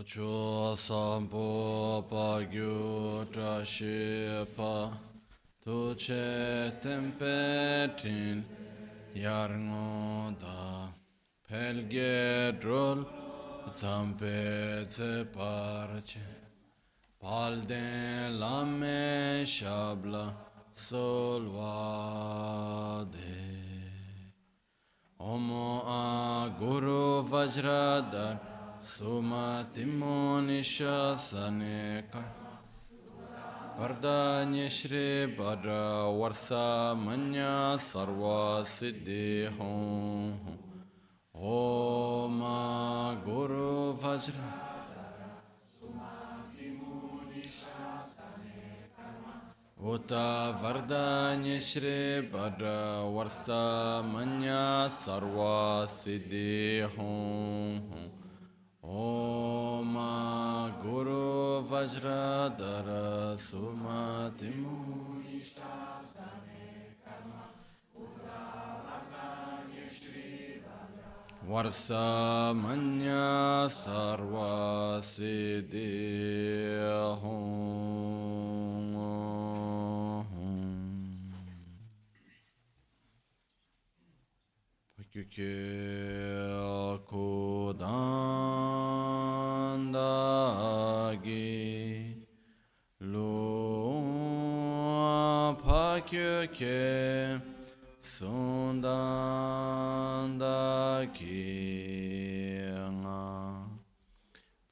Tocho sampo pa gyu tra shi pa. Tu che tempe tin yar ngo da. Pelge drol zampe tse parche. Palden lame shabla solvade Omo a guru vajradar Sumatimu nishasane karma Vardanya Shri Bhadra Varsa Manya Sarva Siddhi Hum Om Guru Vajra. Uta Vardanya Shri Bhadra Varsa Manya Sarva Siddhi Hum ॐ गुरु वज्रधर सुमतिमु वर्षमन्य सर्वसिद्धि Kyukye kodandagi lo pakyukye sundandagi nga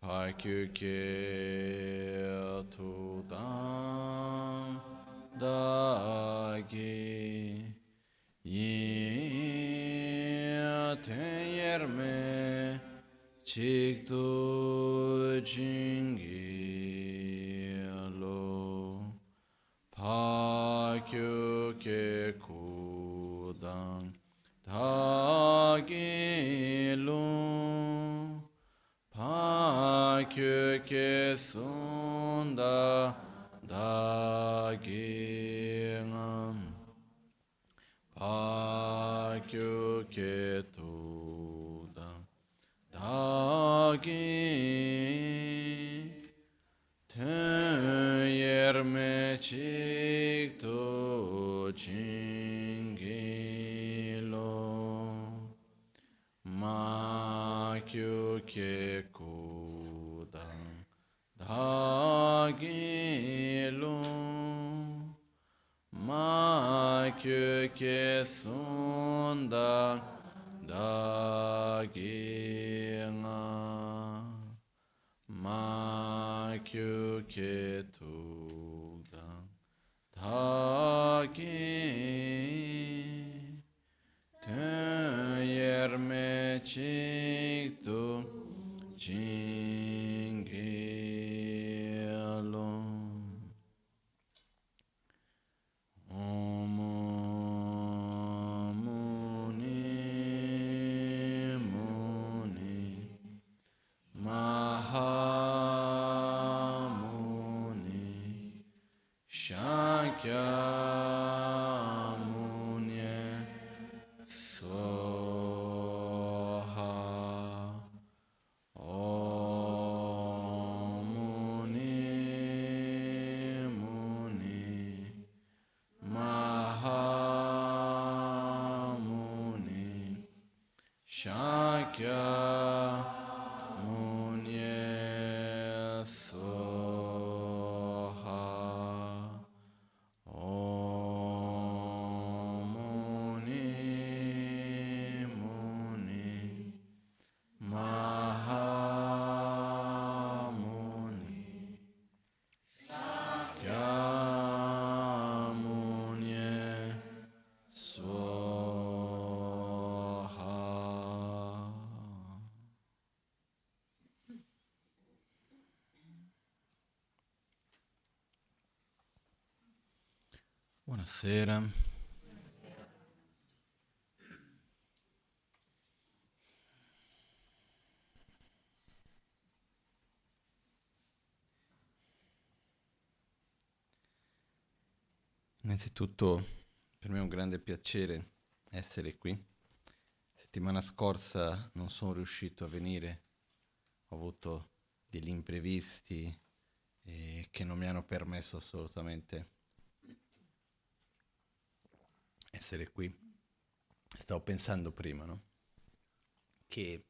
pakyukye tudandagi yin ten chik tu jingi lo pa kyu ke kudang ta gi lo pa kyu ke sunda da gi ngam pa kyu ke tu da gi ten yer me chik tu ching gi lo ma kyu ke ku da da gi lo da gi nga ma kyu ke tu da da gi ten yer me chik tu ching Buonasera. Innanzitutto per me è un grande piacere essere qui. Settimana scorsa non sono riuscito a venire, ho avuto degli imprevisti eh, che non mi hanno permesso assolutamente essere qui. Stavo pensando prima, no? Che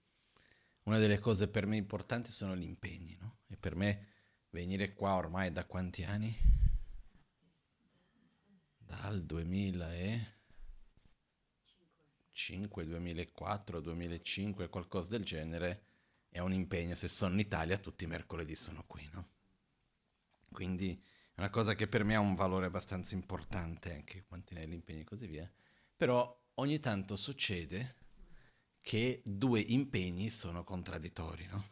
una delle cose per me importanti sono gli impegni, no? E per me venire qua ormai da quanti anni? Dal 2005, 2004, 2005, qualcosa del genere, è un impegno. Se sono in Italia tutti i mercoledì sono qui, no? Quindi è una cosa che per me ha un valore abbastanza importante, anche mantenere impegni e così via. Però ogni tanto succede che due impegni sono contraddittori, no?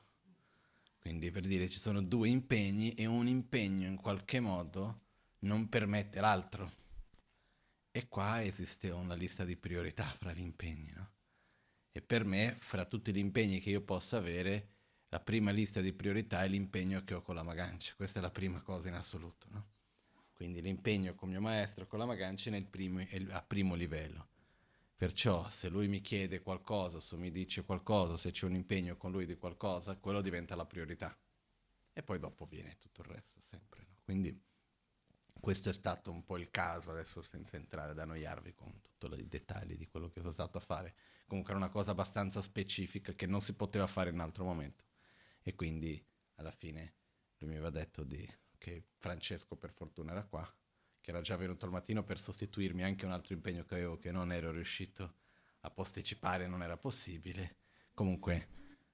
Quindi per dire ci sono due impegni e un impegno in qualche modo non permette l'altro. E qua esiste una lista di priorità fra gli impegni, no? E per me, fra tutti gli impegni che io possa avere, la prima lista di priorità è l'impegno che ho con la Magancia. Questa è la prima cosa in assoluto, no? Quindi l'impegno con mio maestro, con la Magancia, è a primo livello. Perciò se lui mi chiede qualcosa, se mi dice qualcosa, se c'è un impegno con lui di qualcosa, quello diventa la priorità. E poi dopo viene tutto il resto, sempre. No? Quindi questo è stato un po' il caso, adesso senza entrare ad annoiarvi con tutti i dettagli di quello che sono stato a fare. Comunque era una cosa abbastanza specifica che non si poteva fare in un altro momento. E quindi alla fine lui mi aveva detto di, che Francesco per fortuna era qua che era già venuto al mattino per sostituirmi anche un altro impegno che avevo che non ero riuscito a posticipare, non era possibile. Comunque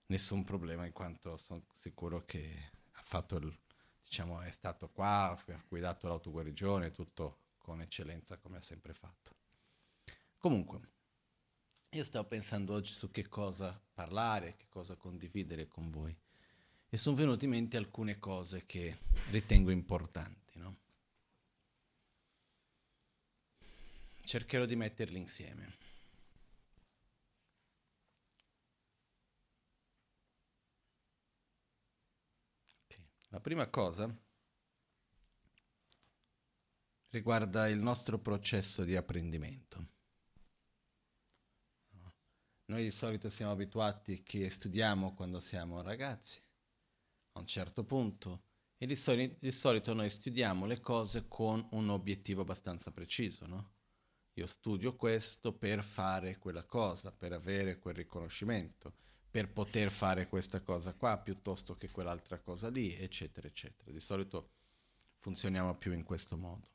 nessun problema in quanto sono sicuro che ha fatto il, diciamo, è stato qua, ha guidato l'autoguarigione, tutto con eccellenza come ha sempre fatto. Comunque, io stavo pensando oggi su che cosa parlare, che cosa condividere con voi e sono venute in mente alcune cose che ritengo importanti. cercherò di metterli insieme. La prima cosa riguarda il nostro processo di apprendimento. Noi di solito siamo abituati che studiamo quando siamo ragazzi, a un certo punto, e di, soli- di solito noi studiamo le cose con un obiettivo abbastanza preciso, no? Io studio questo per fare quella cosa, per avere quel riconoscimento, per poter fare questa cosa qua piuttosto che quell'altra cosa lì, eccetera, eccetera. Di solito funzioniamo più in questo modo.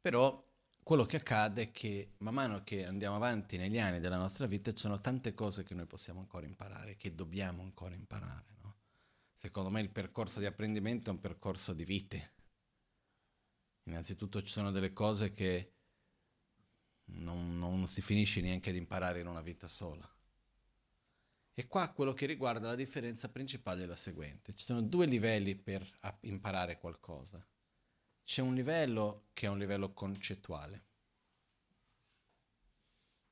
Però quello che accade è che man mano che andiamo avanti negli anni della nostra vita ci sono tante cose che noi possiamo ancora imparare, che dobbiamo ancora imparare. Secondo me il percorso di apprendimento è un percorso di vite Innanzitutto ci sono delle cose che non, non si finisce neanche di imparare in una vita sola. E qua quello che riguarda la differenza principale è la seguente. Ci sono due livelli per imparare qualcosa. C'è un livello che è un livello concettuale.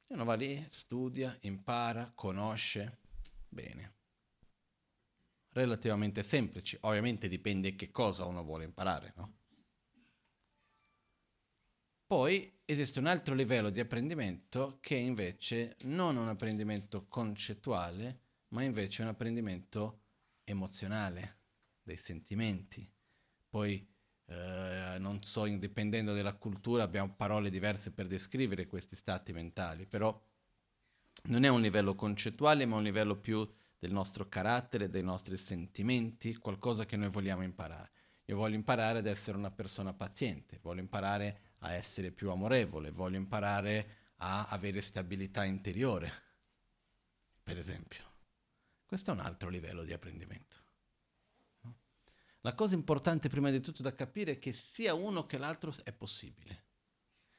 E uno va lì, studia, impara, conosce. Bene. Relativamente semplici. Ovviamente dipende che cosa uno vuole imparare, no? Poi esiste un altro livello di apprendimento che è invece non un apprendimento concettuale, ma invece un apprendimento emozionale, dei sentimenti. Poi, eh, non so, dipendendo dalla cultura, abbiamo parole diverse per descrivere questi stati mentali, però non è un livello concettuale, ma un livello più del nostro carattere, dei nostri sentimenti, qualcosa che noi vogliamo imparare. Io voglio imparare ad essere una persona paziente, voglio imparare a essere più amorevole, voglio imparare a avere stabilità interiore, per esempio. Questo è un altro livello di apprendimento. La cosa importante prima di tutto da capire è che sia uno che l'altro è possibile.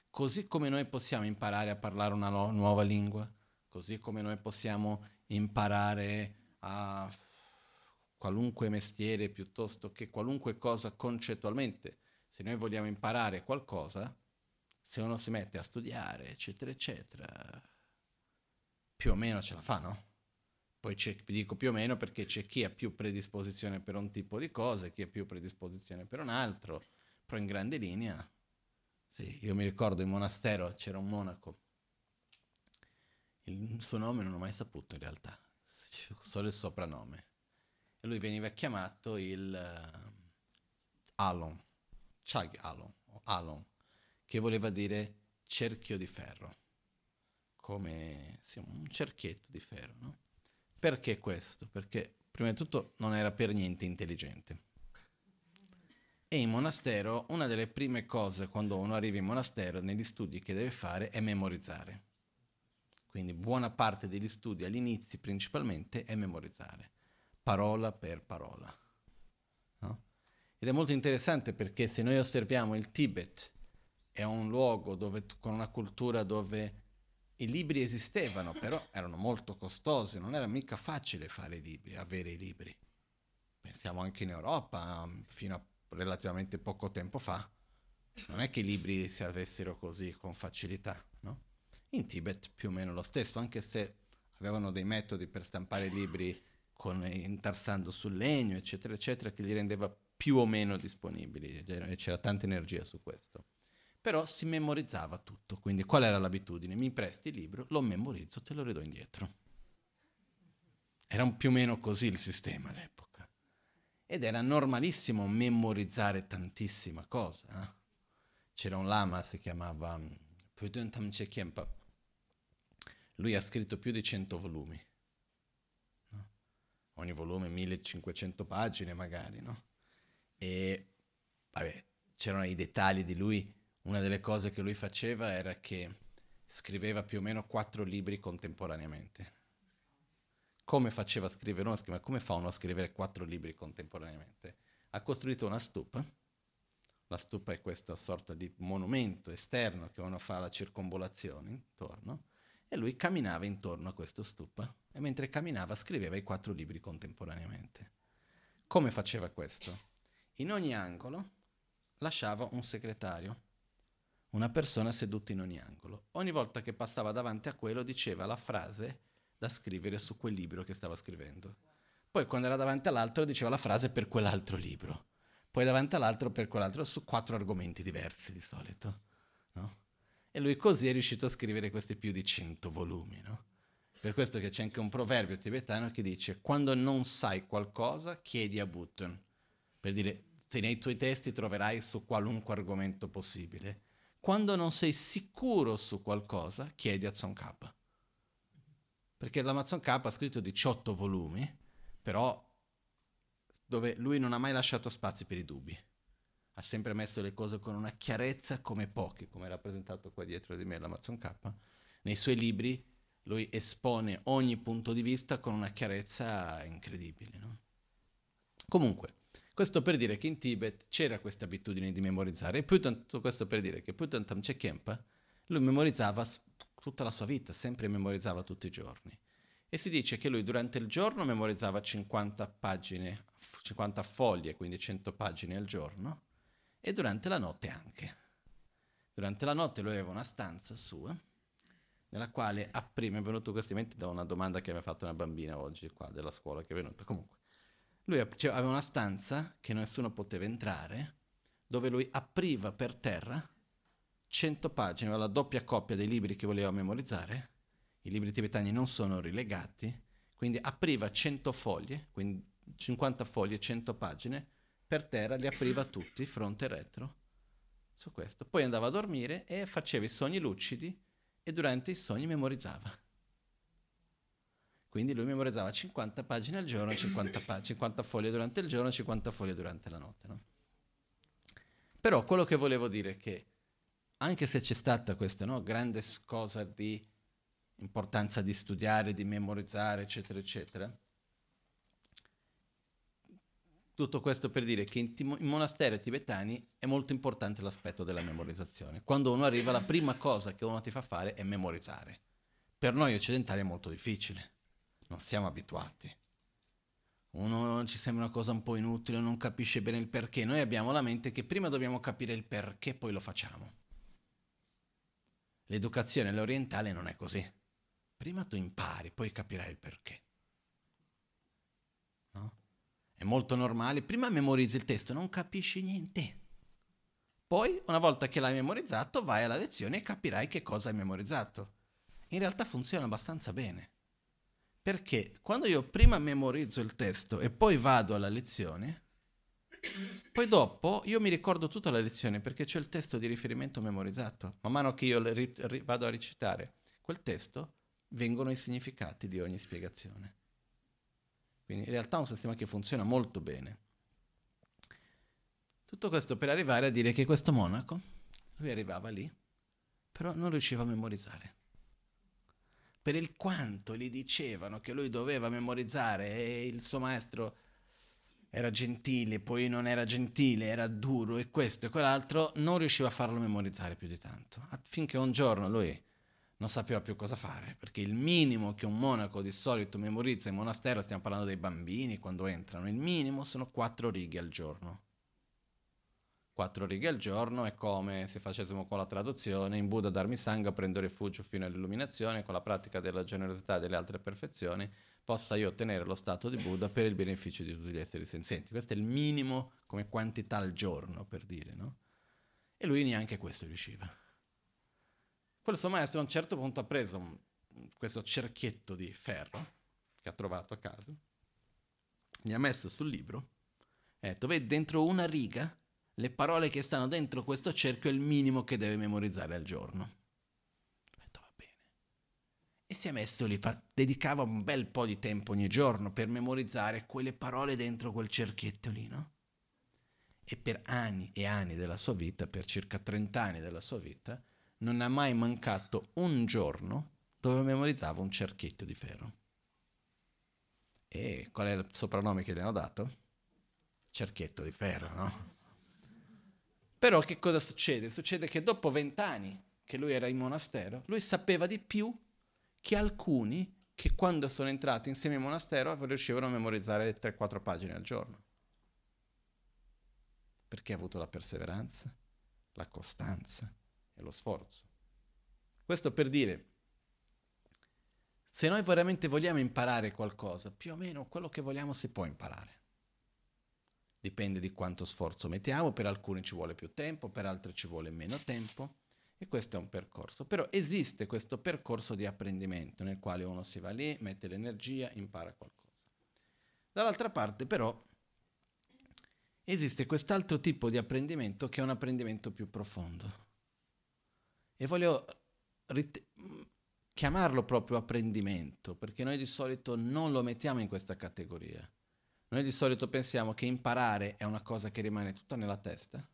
Così come noi possiamo imparare a parlare una nu- nuova lingua, così come noi possiamo imparare a qualunque mestiere piuttosto che qualunque cosa concettualmente se noi vogliamo imparare qualcosa, se uno si mette a studiare, eccetera, eccetera, più o meno ce la fa, no? Poi dico più o meno perché c'è chi ha più predisposizione per un tipo di cose, chi ha più predisposizione per un altro, però in grande linea, sì, io mi ricordo in monastero c'era un monaco, il suo nome non ho mai saputo in realtà, solo il soprannome. lui veniva chiamato il uh, Alon, Chag Alon, Alon, che voleva dire cerchio di ferro, come sì, un cerchietto di ferro. No? Perché questo? Perché prima di tutto non era per niente intelligente. E in monastero una delle prime cose quando uno arriva in monastero negli studi che deve fare è memorizzare. Quindi buona parte degli studi all'inizio principalmente è memorizzare, parola per parola. No? Ed è molto interessante perché se noi osserviamo il Tibet è un luogo dove, con una cultura dove i libri esistevano, però erano molto costosi, non era mica facile fare i libri, avere i libri. Pensiamo anche in Europa, fino a relativamente poco tempo fa, non è che i libri si avessero così con facilità, no? In Tibet più o meno lo stesso, anche se avevano dei metodi per stampare libri con, intarsando sul legno, eccetera, eccetera, che li rendeva più o meno disponibili, c'era tanta energia su questo però si memorizzava tutto. Quindi qual era l'abitudine? Mi presti il libro, lo memorizzo, te lo ridò indietro. Era più o meno così il sistema all'epoca. Ed era normalissimo memorizzare tantissima cosa. Eh? C'era un lama, si chiamava mm, Pudun Tamche Kempa. Lui ha scritto più di 100 volumi. No? Ogni volume 1500 pagine magari, no? E vabbè, c'erano i dettagli di lui una delle cose che lui faceva era che scriveva più o meno quattro libri contemporaneamente. Come faceva a scrivere uno? Ma come fa uno a scrivere quattro libri contemporaneamente? Ha costruito una stupa. La stupa è questa sorta di monumento esterno che uno fa alla circonvolazione intorno. E lui camminava intorno a questa stupa e mentre camminava scriveva i quattro libri contemporaneamente. Come faceva questo? In ogni angolo lasciava un segretario una persona seduta in ogni angolo. Ogni volta che passava davanti a quello diceva la frase da scrivere su quel libro che stava scrivendo. Poi quando era davanti all'altro diceva la frase per quell'altro libro. Poi davanti all'altro per quell'altro, su quattro argomenti diversi di solito. No? E lui così è riuscito a scrivere questi più di cento volumi. No? Per questo che c'è anche un proverbio tibetano che dice quando non sai qualcosa chiedi a Button. Per dire se nei tuoi testi troverai su qualunque argomento possibile quando non sei sicuro su qualcosa, chiedi a Tsongkhapa. Perché l'Amazon K ha scritto 18 volumi, però dove lui non ha mai lasciato spazi per i dubbi. Ha sempre messo le cose con una chiarezza come pochi, come è rappresentato qua dietro di me l'Amazon K. Nei suoi libri lui espone ogni punto di vista con una chiarezza incredibile. No? Comunque, questo per dire che in Tibet c'era questa abitudine di memorizzare, e poi tutto questo per dire che Putan Tamche Kempa, lui memorizzava tutta la sua vita, sempre memorizzava tutti i giorni. E si dice che lui durante il giorno memorizzava 50 pagine, 50 foglie, quindi 100 pagine al giorno, e durante la notte anche. Durante la notte lui aveva una stanza sua, nella quale a prima è venuto questo in mente da una domanda che mi ha fatto una bambina oggi qua della scuola che è venuta. Comunque, lui cioè, aveva una stanza che nessuno poteva entrare, dove lui apriva per terra 100 pagine, la doppia coppia dei libri che voleva memorizzare. I libri tibetani non sono rilegati, quindi apriva 100 foglie, quindi 50 foglie, 100 pagine, per terra li apriva tutti, fronte e retro, su questo. Poi andava a dormire e faceva i sogni lucidi e durante i sogni memorizzava. Quindi lui memorizzava 50 pagine al giorno, 50, pa- 50 foglie durante il giorno, 50 foglie durante la notte. No? Però quello che volevo dire è che anche se c'è stata questa no, grande cosa di importanza di studiare, di memorizzare, eccetera, eccetera, tutto questo per dire che in, in monasteri tibetani è molto importante l'aspetto della memorizzazione. Quando uno arriva, la prima cosa che uno ti fa fare è memorizzare. Per noi occidentali è molto difficile non siamo abituati. Uno ci sembra una cosa un po' inutile, non capisce bene il perché. Noi abbiamo la mente che prima dobbiamo capire il perché, poi lo facciamo. L'educazione all'orientale non è così. Prima tu impari, poi capirai il perché. È molto normale. Prima memorizzi il testo, non capisci niente. Poi, una volta che l'hai memorizzato, vai alla lezione e capirai che cosa hai memorizzato. In realtà funziona abbastanza bene Perché quando io prima memorizzo il testo e poi vado alla lezione, poi dopo io mi ricordo tutta la lezione perché c'è il testo di riferimento memorizzato. Man mano che io ri- ri- vado a recitare quel testo, vengono i significati di ogni spiegazione. Quindi in realtà è un sistema che funziona molto bene. Tutto questo per arrivare a dire che questo monaco, lui arrivava lì, però non riusciva a memorizzare. Per il quanto gli dicevano che lui doveva memorizzare e il suo maestro era gentile, poi non era gentile, era duro e questo e quell'altro, non riusciva a farlo memorizzare più di tanto. Finché un giorno lui non sapeva più cosa fare, perché il minimo che un monaco di solito memorizza in monastero, stiamo parlando dei bambini quando entrano, il minimo sono quattro righe al giorno. Quattro righe al giorno è come se facessimo con la traduzione, in Buddha darmi sangue, prendo rifugio fino all'illuminazione, con la pratica della generosità e delle altre perfezioni, possa io ottenere lo stato di Buddha per il beneficio di tutti gli esseri senzienti. Questo è il minimo come quantità al giorno, per dire, no? E lui neanche questo riusciva. Quello suo maestro a un certo punto ha preso un, questo cerchietto di ferro che ha trovato a caso, gli ha messo sul libro e ha detto, vedi dentro una riga le parole che stanno dentro questo cerchio è il minimo che deve memorizzare al giorno. Ho detto, va bene. E si è messo lì, fa, dedicava un bel po' di tempo ogni giorno per memorizzare quelle parole dentro quel cerchietto lì, no? E per anni e anni della sua vita, per circa 30 anni della sua vita, non ha mai mancato un giorno dove memorizzava un cerchietto di ferro. E qual è il soprannome che gli hanno dato? Cerchietto di ferro, no? Però che cosa succede? Succede che dopo vent'anni che lui era in monastero, lui sapeva di più che alcuni che quando sono entrati insieme in monastero riuscivano a memorizzare 3-4 pagine al giorno. Perché ha avuto la perseveranza, la costanza e lo sforzo. Questo per dire, se noi veramente vogliamo imparare qualcosa, più o meno quello che vogliamo si può imparare. Dipende di quanto sforzo mettiamo, per alcuni ci vuole più tempo, per altri ci vuole meno tempo e questo è un percorso. Però esiste questo percorso di apprendimento nel quale uno si va lì, mette l'energia, impara qualcosa. Dall'altra parte però esiste quest'altro tipo di apprendimento che è un apprendimento più profondo. E voglio rit- chiamarlo proprio apprendimento, perché noi di solito non lo mettiamo in questa categoria. Noi di solito pensiamo che imparare è una cosa che rimane tutta nella testa,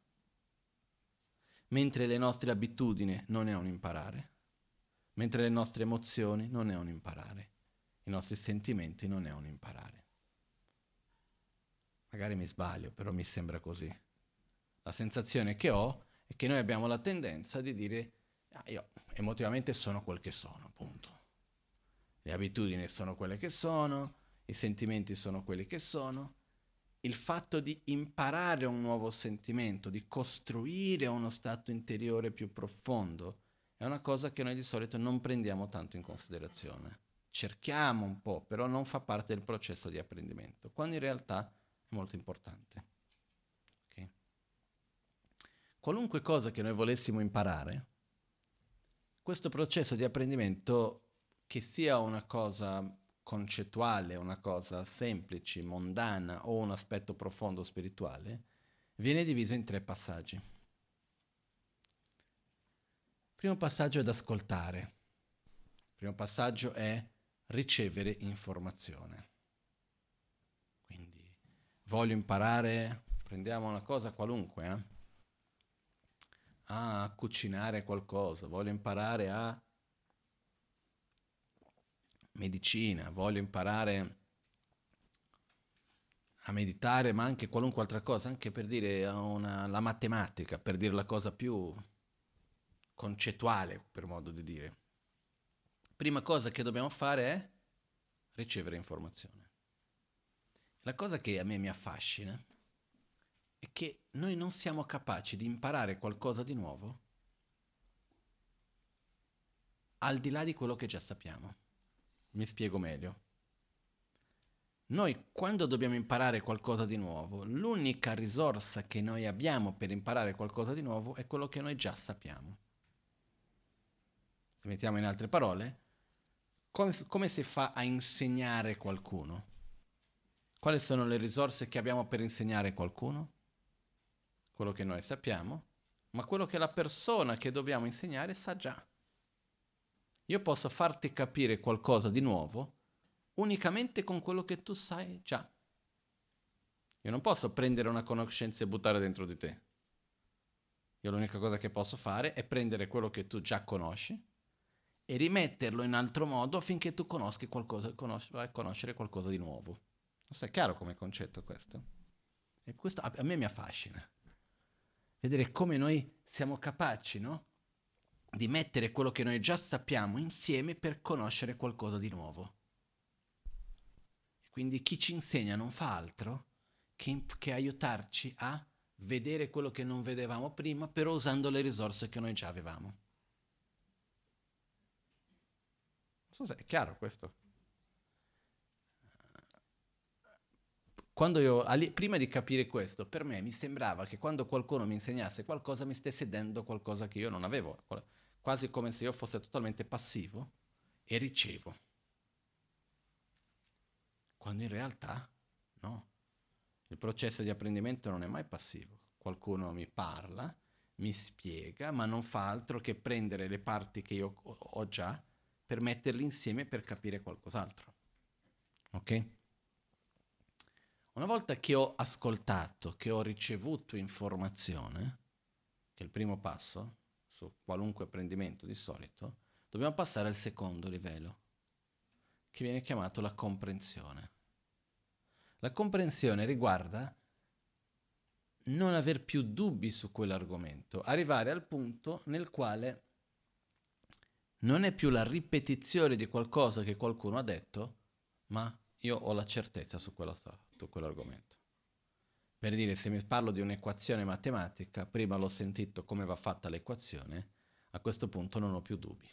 mentre le nostre abitudini non è un imparare, mentre le nostre emozioni non è un imparare, i nostri sentimenti non è un imparare. Magari mi sbaglio, però mi sembra così. La sensazione che ho è che noi abbiamo la tendenza di dire io emotivamente sono quel che sono, appunto. Le abitudini sono quelle che sono, i sentimenti sono quelli che sono, il fatto di imparare un nuovo sentimento, di costruire uno stato interiore più profondo, è una cosa che noi di solito non prendiamo tanto in considerazione. Cerchiamo un po', però non fa parte del processo di apprendimento, quando in realtà è molto importante. Okay? Qualunque cosa che noi volessimo imparare, questo processo di apprendimento, che sia una cosa concettuale, una cosa semplice, mondana o un aspetto profondo spirituale, viene diviso in tre passaggi. Il primo passaggio è da ascoltare, il primo passaggio è ricevere informazione. Quindi voglio imparare, prendiamo una cosa qualunque, eh? A cucinare qualcosa, voglio imparare a medicina, voglio imparare a meditare, ma anche qualunque altra cosa, anche per dire una, la matematica, per dire la cosa più concettuale, per modo di dire. Prima cosa che dobbiamo fare è ricevere informazione. La cosa che a me mi affascina è che noi non siamo capaci di imparare qualcosa di nuovo al di là di quello che già sappiamo. Mi spiego meglio. Noi quando dobbiamo imparare qualcosa di nuovo, l'unica risorsa che noi abbiamo per imparare qualcosa di nuovo è quello che noi già sappiamo. Se mettiamo in altre parole, come, come si fa a insegnare qualcuno? Quali sono le risorse che abbiamo per insegnare qualcuno? Quello che noi sappiamo, ma quello che la persona che dobbiamo insegnare sa già. Io posso farti capire qualcosa di nuovo unicamente con quello che tu sai già. Io non posso prendere una conoscenza e buttare dentro di te. Io l'unica cosa che posso fare è prendere quello che tu già conosci e rimetterlo in altro modo affinché tu conosci qualcosa, conosci, vai a conoscere qualcosa di nuovo. Non sei chiaro come concetto questo? E questo a me mi affascina. Vedere come noi siamo capaci, no? Di mettere quello che noi già sappiamo insieme per conoscere qualcosa di nuovo. Quindi chi ci insegna non fa altro che, che aiutarci a vedere quello che non vedevamo prima, però usando le risorse che noi già avevamo. Non so se è chiaro questo. Quando io, prima di capire questo, per me mi sembrava che quando qualcuno mi insegnasse qualcosa mi stesse dando qualcosa che io non avevo, quasi come se io fosse totalmente passivo e ricevo. Quando in realtà no. Il processo di apprendimento non è mai passivo. Qualcuno mi parla, mi spiega, ma non fa altro che prendere le parti che io ho già per metterle insieme per capire qualcos'altro. Ok? Una volta che ho ascoltato, che ho ricevuto informazione, che è il primo passo su qualunque apprendimento di solito, dobbiamo passare al secondo livello, che viene chiamato la comprensione. La comprensione riguarda non aver più dubbi su quell'argomento, arrivare al punto nel quale non è più la ripetizione di qualcosa che qualcuno ha detto, ma io ho la certezza su, quella, su quell'argomento. Per dire, se mi parlo di un'equazione matematica, prima l'ho sentito come va fatta l'equazione, a questo punto non ho più dubbi.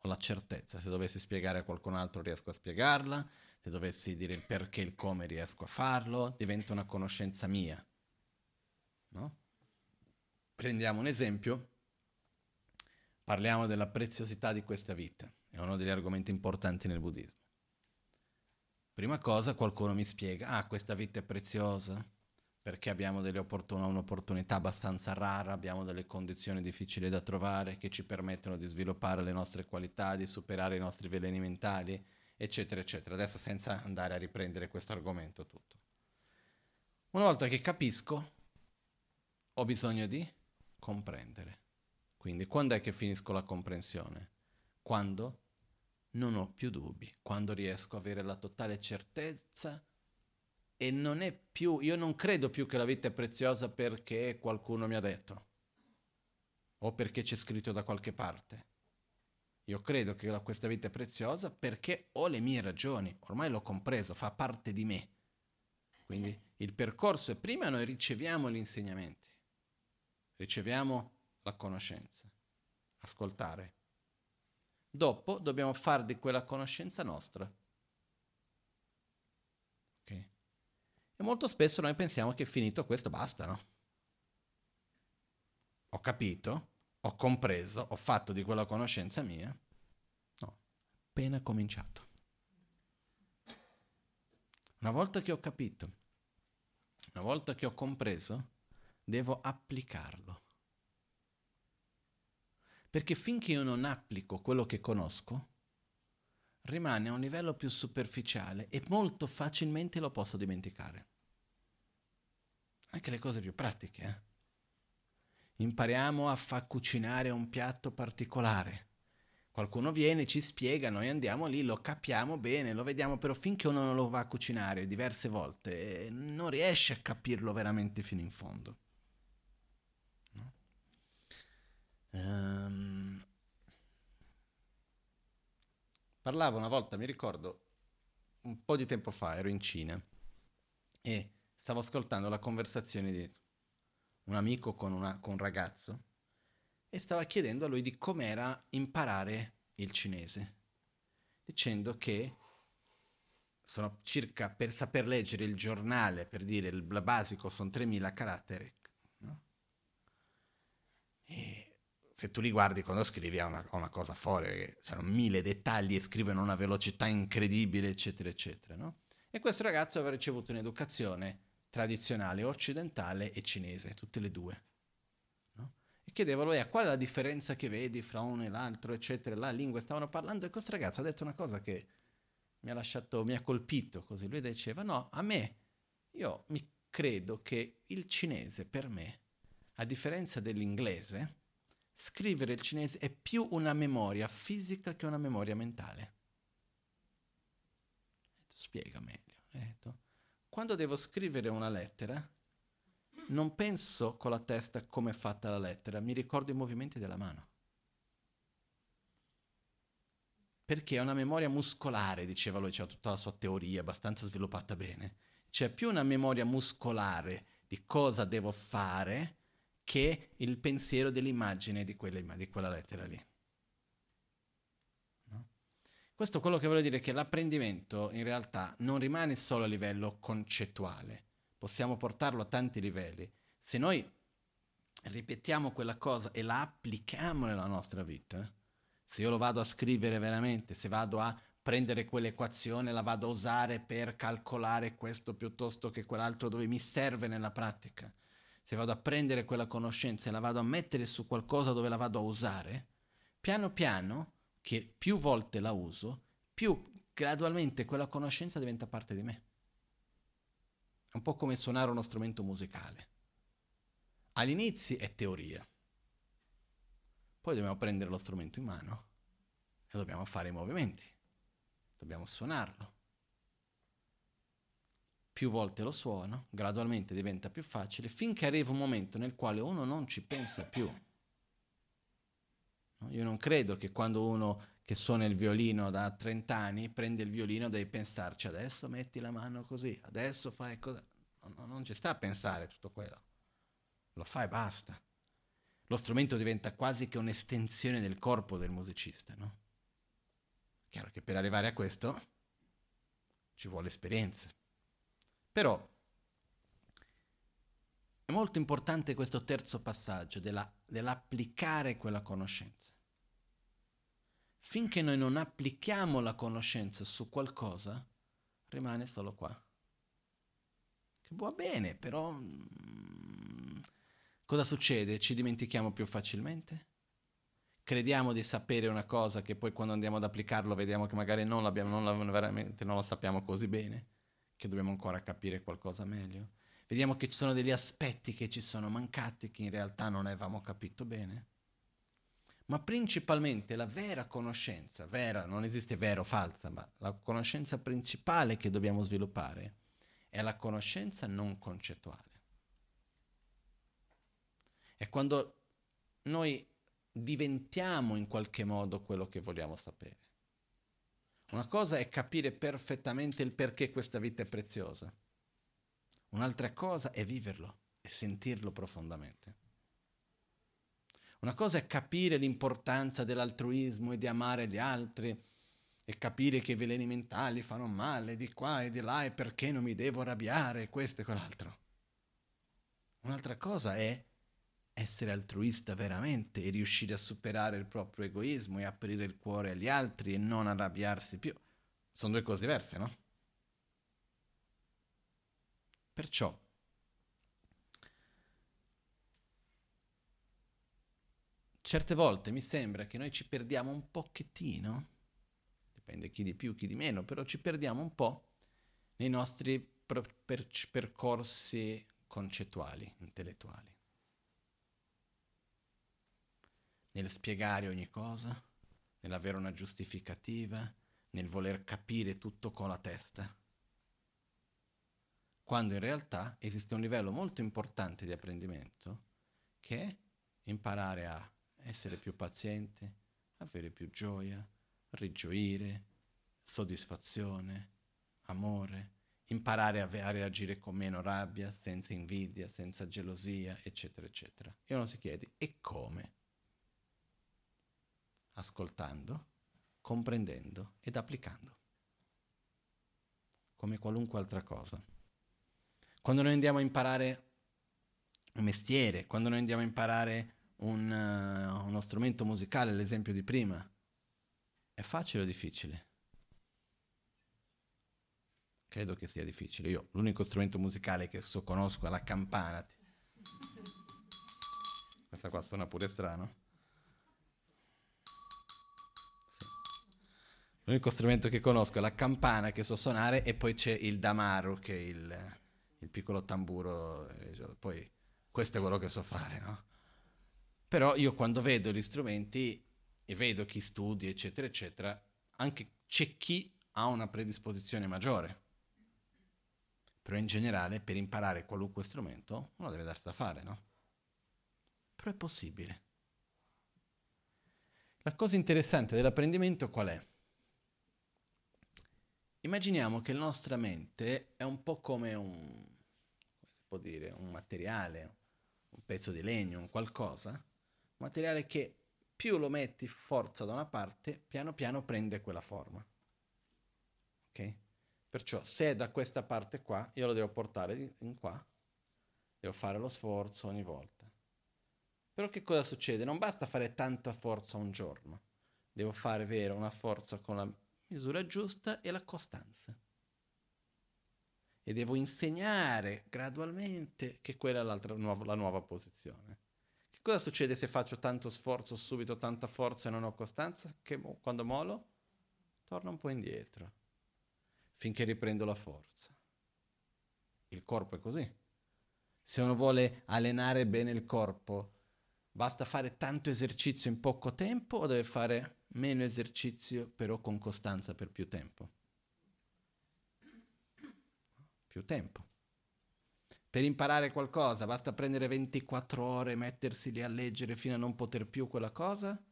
Ho la certezza, se dovessi spiegare a qualcun altro riesco a spiegarla, se dovessi dire il perché e il come riesco a farlo, diventa una conoscenza mia. No? Prendiamo un esempio, parliamo della preziosità di questa vita, è uno degli argomenti importanti nel buddismo. Prima cosa qualcuno mi spiega, ah questa vita è preziosa perché abbiamo opportun- un'opportunità abbastanza rara, abbiamo delle condizioni difficili da trovare che ci permettono di sviluppare le nostre qualità, di superare i nostri veleni mentali, eccetera, eccetera. Adesso senza andare a riprendere questo argomento tutto. Una volta che capisco, ho bisogno di comprendere. Quindi quando è che finisco la comprensione? Quando non ho più dubbi, quando riesco ad avere la totale certezza e non è più, io non credo più che la vita è preziosa perché qualcuno mi ha detto o perché c'è scritto da qualche parte. Io credo che questa vita è preziosa perché ho le mie ragioni, ormai l'ho compreso, fa parte di me. Quindi il percorso è prima noi riceviamo gli insegnamenti, riceviamo la conoscenza, ascoltare. Dopo dobbiamo fare di quella conoscenza nostra. Okay? E molto spesso noi pensiamo che finito questo basta, no? Ho capito, ho compreso, ho fatto di quella conoscenza mia? No, appena cominciato. Una volta che ho capito, una volta che ho compreso, devo applicarlo. Perché finché io non applico quello che conosco, rimane a un livello più superficiale e molto facilmente lo posso dimenticare. Anche le cose più pratiche, eh? impariamo a far cucinare un piatto particolare. Qualcuno viene, ci spiega, noi andiamo lì, lo capiamo bene, lo vediamo, però finché uno non lo va a cucinare diverse volte, non riesce a capirlo veramente fino in fondo. No? Um, parlavo una volta, mi ricordo, un po' di tempo fa, ero in Cina e stavo ascoltando la conversazione di un amico con, una, con un ragazzo e stava chiedendo a lui di com'era imparare il cinese, dicendo che sono circa per saper leggere il giornale, per dire il basico, sono 3000 caratteri. No? E se tu li guardi quando scrivi ha una, una, cosa fuori, c'erano mille dettagli e scrivono a una velocità incredibile, eccetera, eccetera, no? E questo ragazzo aveva ricevuto un'educazione tradizionale, occidentale e cinese, tutte e due. No? E chiedevano, eh, qual è la differenza che vedi fra uno e l'altro, eccetera, la lingua, stavano parlando e questo ragazzo ha detto una cosa che mi ha lasciato, mi ha colpito così. Lui diceva, no, a me, io mi credo che il cinese per me, a differenza dell'inglese, scrivere il cinese è più una memoria fisica che una memoria mentale. Spiega meglio. Quando devo scrivere una lettera, non penso con la testa come è fatta la lettera, mi ricordo i movimenti della mano. Perché è una memoria muscolare, diceva lui, c'è tutta la sua teoria abbastanza sviluppata bene. C'è più una memoria muscolare di cosa devo fare che il pensiero dell'immagine di quella, di quella lettera lì. No? Questo quello che vuole dire che l'apprendimento in realtà non rimane solo a livello concettuale, possiamo portarlo a tanti livelli. Se noi ripetiamo quella cosa e la applichiamo nella nostra vita, se io lo vado a scrivere veramente, se vado a prendere quell'equazione, la vado a usare per calcolare questo piuttosto che quell'altro dove mi serve nella pratica, se vado a prendere quella conoscenza e la vado a mettere su qualcosa dove la vado a usare, piano piano, che più volte la uso, più gradualmente quella conoscenza diventa parte di me. È un po' come suonare uno strumento musicale. Agli inizi è teoria. Poi dobbiamo prendere lo strumento in mano e dobbiamo fare i movimenti. Dobbiamo suonarlo più volte lo suono, gradualmente diventa più facile, finché arriva un momento nel quale uno non ci pensa più. Io non credo che quando uno che suona il violino da 30 anni prende il violino devi pensarci adesso metti la mano così, adesso fai così. No, non ci sta a pensare tutto quello. Lo fai e basta. Lo strumento diventa quasi che un'estensione del corpo del musicista, no? Chiaro che per arrivare a questo ci vuole esperienza. Però è molto importante questo terzo passaggio della, dell'applicare quella conoscenza. Finché noi non applichiamo la conoscenza su qualcosa, rimane solo qua. Che va bene, però mm, cosa succede? Ci dimentichiamo più facilmente? Crediamo di sapere una cosa che poi quando andiamo ad applicarlo vediamo che magari non, non la, veramente non lo sappiamo così bene che dobbiamo ancora capire qualcosa meglio. Vediamo che ci sono degli aspetti che ci sono mancati che in realtà non avevamo capito bene. Ma principalmente la vera conoscenza, vera, non esiste vera o falsa, ma la conoscenza principale che dobbiamo sviluppare è la conoscenza non concettuale. È quando noi diventiamo in qualche modo quello che vogliamo sapere. Una cosa è capire perfettamente il perché questa vita è preziosa. Un'altra cosa è viverlo e sentirlo profondamente. Una cosa è capire l'importanza dell'altruismo e di amare gli altri e capire che i veleni mentali fanno male di qua e di là e perché non mi devo arrabbiare, questo e quell'altro. Un'altra cosa è essere altruista veramente e riuscire a superare il proprio egoismo e aprire il cuore agli altri e non arrabbiarsi più. Sono due cose diverse, no? Perciò certe volte mi sembra che noi ci perdiamo un pochettino, dipende chi di più, chi di meno, però ci perdiamo un po' nei nostri per- per- percorsi concettuali, intellettuali. Nel spiegare ogni cosa, nell'avere una giustificativa, nel voler capire tutto con la testa. Quando in realtà esiste un livello molto importante di apprendimento che è imparare a essere più paziente, avere più gioia, rigioire, soddisfazione, amore, imparare a, a reagire con meno rabbia, senza invidia, senza gelosia, eccetera, eccetera. E uno si chiede, e come? Ascoltando, comprendendo ed applicando, come qualunque altra cosa. Quando noi andiamo a imparare un mestiere, quando noi andiamo a imparare un, uh, uno strumento musicale, l'esempio di prima, è facile o difficile? Credo che sia difficile. Io l'unico strumento musicale che so conosco è la campana. Questa qua suona pure strano. L'unico strumento che conosco è la campana che so suonare e poi c'è il damaru che è il, il piccolo tamburo. Poi questo è quello che so fare, no? Però io quando vedo gli strumenti e vedo chi studia, eccetera, eccetera, anche c'è chi ha una predisposizione maggiore. Però in generale per imparare qualunque strumento uno deve darsi da fare, no? Però è possibile. La cosa interessante dell'apprendimento qual è? Immaginiamo che la nostra mente è un po' come un, come si può dire, un materiale, un pezzo di legno, un qualcosa, un materiale che più lo metti forza da una parte, piano piano prende quella forma. Ok? Perciò se è da questa parte qua, io lo devo portare in qua, devo fare lo sforzo ogni volta. Però che cosa succede? Non basta fare tanta forza un giorno, devo fare vero una forza con la misura giusta e la costanza. E devo insegnare gradualmente che quella è l'altra, la nuova posizione. Che cosa succede se faccio tanto sforzo subito, tanta forza e non ho costanza? Che quando molo, torno un po' indietro finché riprendo la forza. Il corpo è così. Se uno vuole allenare bene il corpo, basta fare tanto esercizio in poco tempo o deve fare meno esercizio però con costanza per più tempo? Più tempo. Per imparare qualcosa basta prendere 24 ore, mettersi lì a leggere fino a non poter più quella cosa?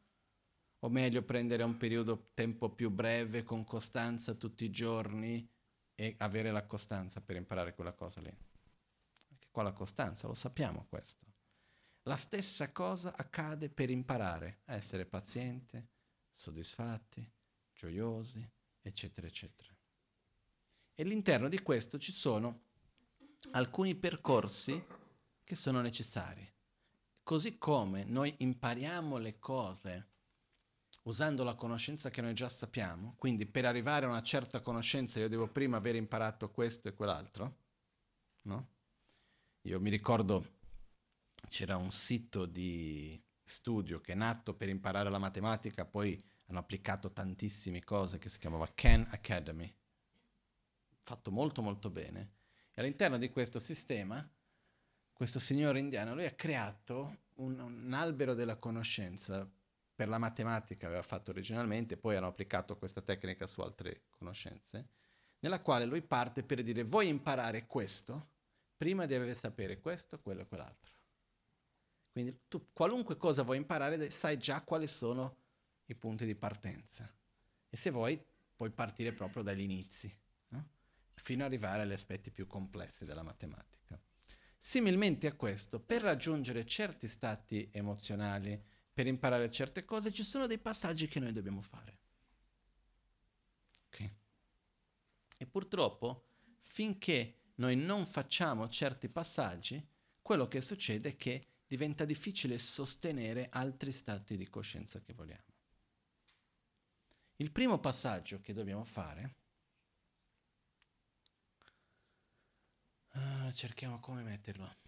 O meglio prendere un periodo tempo più breve con costanza tutti i giorni e avere la costanza per imparare quella cosa lì. Anche qua la costanza, lo sappiamo questo. La stessa cosa accade per imparare a essere paziente, soddisfatti, gioiosi, eccetera, eccetera. E all'interno di questo ci sono alcuni percorsi che sono necessari. Così come noi impariamo le cose usando la conoscenza che noi già sappiamo, quindi per arrivare a una certa conoscenza io devo prima aver imparato questo e quell'altro, no? Io mi ricordo c'era un sito di studio che è nato per imparare la matematica, poi hanno applicato tantissime cose che si chiamava Khan Academy, fatto molto molto bene. E all'interno di questo sistema, questo signore indiano, lui ha creato un, un albero della conoscenza per la matematica aveva fatto originalmente, poi hanno applicato questa tecnica su altre conoscenze, nella quale lui parte per dire vuoi imparare questo, prima devi sapere questo, quello e quell'altro. Quindi tu qualunque cosa vuoi imparare sai già quali sono i punti di partenza. E se vuoi puoi partire proprio dagli inizi, no? fino ad arrivare agli aspetti più complessi della matematica. Similmente a questo, per raggiungere certi stati emozionali, per imparare certe cose ci sono dei passaggi che noi dobbiamo fare. Ok? E purtroppo, finché noi non facciamo certi passaggi, quello che succede è che diventa difficile sostenere altri stati di coscienza che vogliamo. Il primo passaggio che dobbiamo fare, uh, cerchiamo come metterlo.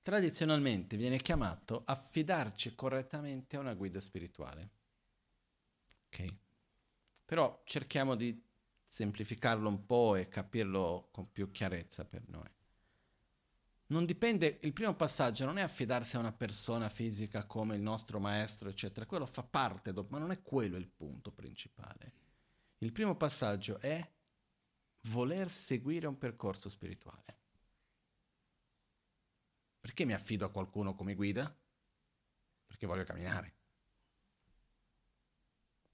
tradizionalmente viene chiamato affidarci correttamente a una guida spirituale. Ok? Però cerchiamo di semplificarlo un po' e capirlo con più chiarezza per noi. Non dipende, il primo passaggio non è affidarsi a una persona fisica come il nostro maestro, eccetera, quello fa parte, ma non è quello il punto principale. Il primo passaggio è voler seguire un percorso spirituale. Perché mi affido a qualcuno come guida? Perché voglio camminare.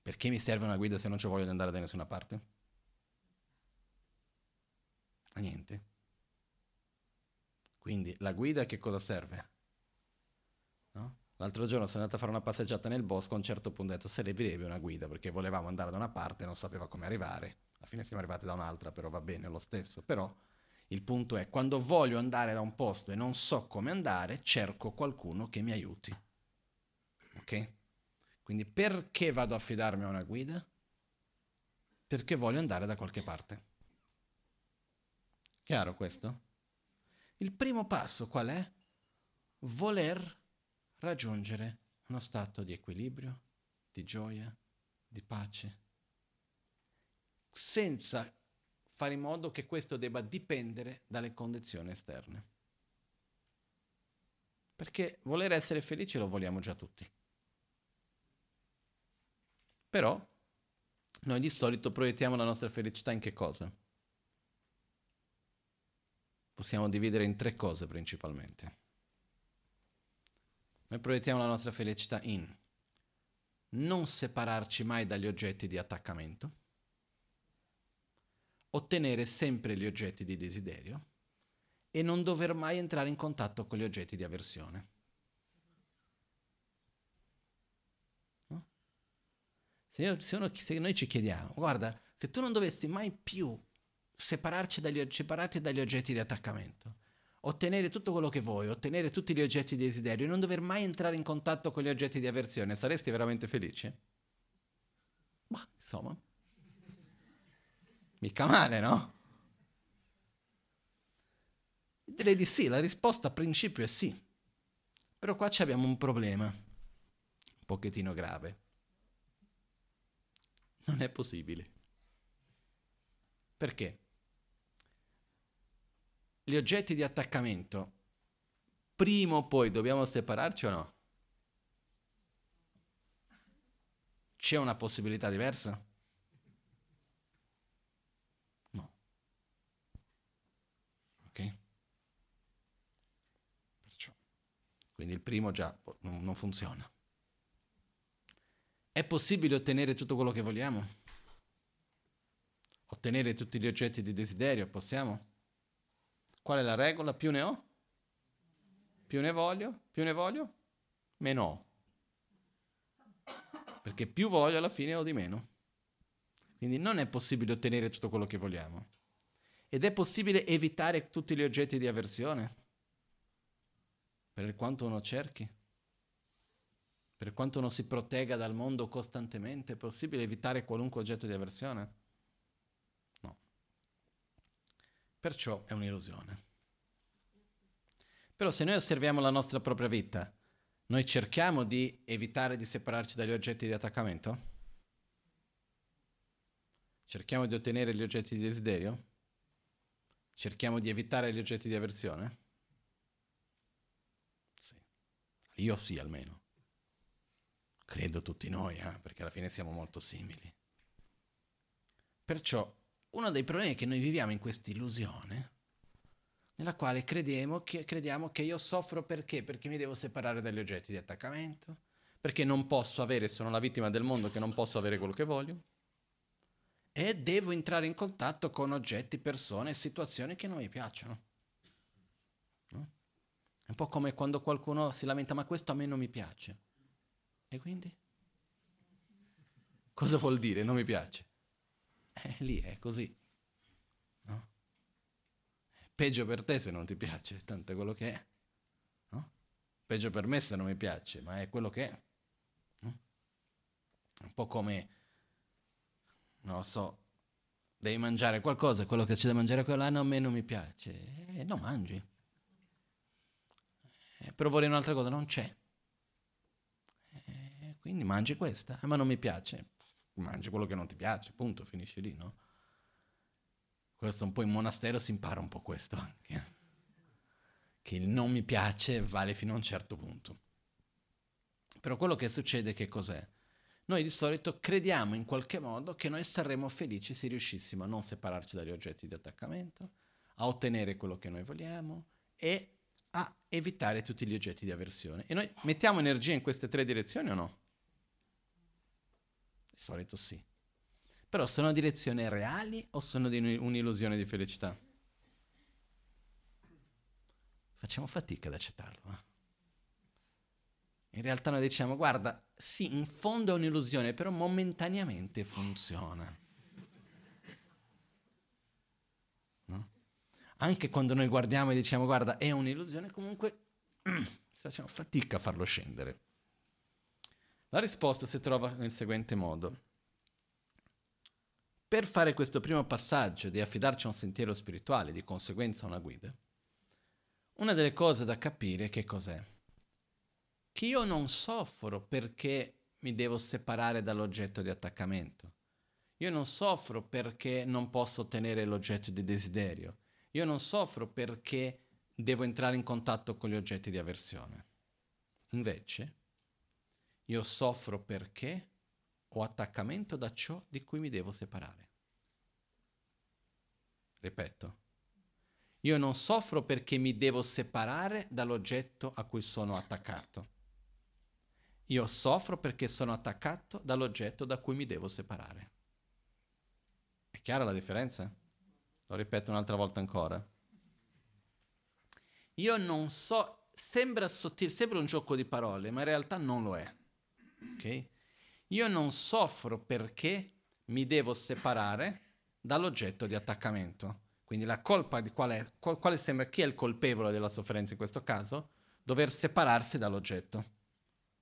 Perché mi serve una guida se non ci voglio andare da nessuna parte? A niente. Quindi la guida che cosa serve? No? L'altro giorno sono andato a fare una passeggiata nel bosco, a un certo punto ho detto servirebbe una guida perché volevamo andare da una parte e non sapeva come arrivare. Alla fine siamo arrivati da un'altra, però va bene lo stesso. Però Il punto è, quando voglio andare da un posto e non so come andare, cerco qualcuno che mi aiuti. Ok? Quindi perché vado a fidarmi a una guida? Perché voglio andare da qualche parte. Chiaro questo? Il primo passo qual è? Voler raggiungere uno stato di equilibrio, di gioia, di pace, senza fare in modo che questo debba dipendere dalle condizioni esterne. Perché voler essere felici lo vogliamo già tutti. Però noi di solito proiettiamo la nostra felicità in che cosa? Possiamo dividere in tre cose principalmente. Noi proiettiamo la nostra felicità in non separarci mai dagli oggetti di attaccamento, ottenere sempre gli oggetti di desiderio e non dover mai entrare in contatto con gli oggetti di avversione. No? Se, io, se, uno, se, noi ci chiediamo, guarda, se tu non dovessi mai più separarci dagli, separarti dagli oggetti di attaccamento, ottenere tutto quello che vuoi, ottenere tutti gli oggetti di desiderio e non dover mai entrare in contatto con gli oggetti di avversione, saresti veramente felice? Ma insomma, mica male, no? Direi di sì, la risposta a principio è sì. Però qua abbiamo un problema, un pochettino grave. Non è possibile. Perché? Gli oggetti di attaccamento, prima o poi dobbiamo separarci o no? C'è una possibilità diversa? No. Ok? Perciò. Quindi il primo già non funziona. È possibile ottenere tutto quello che vogliamo? Ottenere tutti gli oggetti di desiderio? Possiamo? Qual è la regola? Più ne ho? Più ne voglio? Più ne voglio? Meno ho. Perché più voglio alla fine ho di meno. Quindi non è possibile ottenere tutto quello che vogliamo. Ed è possibile evitare tutti gli oggetti di avversione. Per quanto uno cerchi. Per quanto uno si protegga dal mondo costantemente, è possibile evitare qualunque oggetto di avversione? Perciò è un'illusione. Però se noi osserviamo la nostra propria vita, noi cerchiamo di evitare di separarci dagli oggetti di attaccamento? Cerchiamo di ottenere gli oggetti di desiderio? Cerchiamo di evitare gli oggetti di avversione? Sì. Io sì almeno. Credo tutti noi, eh, perché alla fine siamo molto simili. Perciò uno dei problemi è che noi viviamo in questa illusione nella quale crediamo che, crediamo che io soffro perché? Perché mi devo separare dagli oggetti di attaccamento, perché non posso avere, sono la vittima del mondo che non posso avere quello che voglio e devo entrare in contatto con oggetti, persone, situazioni che non mi piacciono. No? È un po' come quando qualcuno si lamenta ma questo a me non mi piace. E quindi? Cosa vuol dire non mi piace? Eh, lì è così. No? Peggio per te se non ti piace, tanto è quello che è. No? Peggio per me se non mi piace, ma è quello che è. No? Un po' come, non lo so, devi mangiare qualcosa, quello che c'è da mangiare quell'anno a me non mi piace. E eh, lo mangi. Eh, però vorrei un'altra cosa, non c'è. Eh, quindi mangi questa, ma non mi piace mangi quello che non ti piace, punto, finisce lì, no? Questo un po' in monastero si impara un po' questo anche. Che il non mi piace vale fino a un certo punto. Però quello che succede che cos'è? Noi di solito crediamo in qualche modo che noi saremmo felici se riuscissimo a non separarci dagli oggetti di attaccamento, a ottenere quello che noi vogliamo e a evitare tutti gli oggetti di avversione. E noi mettiamo energia in queste tre direzioni o no? Di solito sì. Però sono direzioni reali o sono di un'illusione di felicità? Facciamo fatica ad accettarlo. Eh? In realtà noi diciamo, guarda, sì, in fondo è un'illusione, però momentaneamente funziona. No? Anche quando noi guardiamo e diciamo guarda è un'illusione, comunque facciamo fatica a farlo scendere. La risposta si trova nel seguente modo. Per fare questo primo passaggio di affidarci a un sentiero spirituale, di conseguenza a una guida, una delle cose da capire che cos'è? Che io non soffro perché mi devo separare dall'oggetto di attaccamento. Io non soffro perché non posso ottenere l'oggetto di desiderio. Io non soffro perché devo entrare in contatto con gli oggetti di avversione. Invece, io soffro perché ho attaccamento da ciò di cui mi devo separare. Ripeto, io non soffro perché mi devo separare dall'oggetto a cui sono attaccato. Io soffro perché sono attaccato dall'oggetto da cui mi devo separare. È chiara la differenza? Lo ripeto un'altra volta ancora. Io non so, sembra sottile, sembra un gioco di parole, ma in realtà non lo è. Ok? Io non soffro perché mi devo separare dall'oggetto di attaccamento. Quindi la colpa di quale, quale sembra chi è il colpevole della sofferenza in questo caso? Dover separarsi dall'oggetto.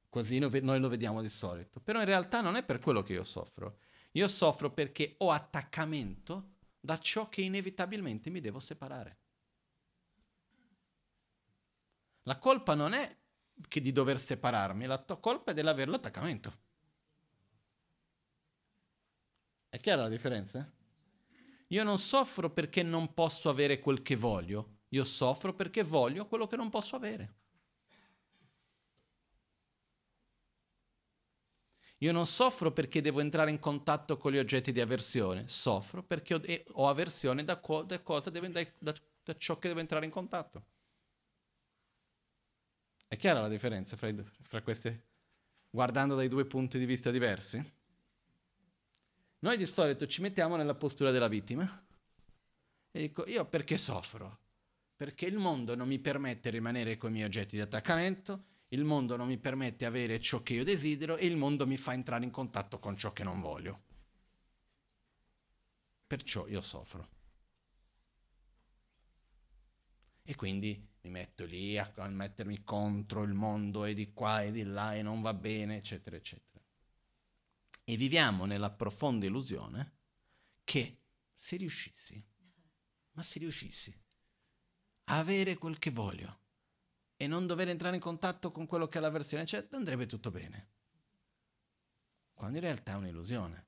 Così noi lo vediamo di solito. Però in realtà non è per quello che io soffro. Io soffro perché ho attaccamento da ciò che inevitabilmente mi devo separare. La colpa non è che di dover separarmi, la to- colpa è dell'avere l'attaccamento. È chiara la differenza? Io non soffro perché non posso avere quel che voglio, io soffro perché voglio quello che non posso avere. Io non soffro perché devo entrare in contatto con gli oggetti di avversione, soffro perché ho, ho avversione da, co- da, cosa deve, da, da, ciò che devo entrare in contatto. È chiara la differenza fra, i, fra queste, guardando dai due punti di vista diversi? Noi di solito ci mettiamo nella postura della vittima e dico, io perché soffro? Perché il mondo non mi permette di rimanere con i miei oggetti di attaccamento, il mondo non mi permette di avere ciò che io desidero e il mondo mi fa entrare in contatto con ciò che non voglio. Perciò io soffro. E quindi mi metto lì a, mettermi contro il mondo e di qua e di là e non va bene, eccetera, eccetera. E viviamo nella profonda illusione che se riuscissi, ma se riuscissi a avere quel che voglio, e non dover entrare in contatto con quello che è la versione, cioè andrebbe tutto bene. Quando in realtà è un'illusione.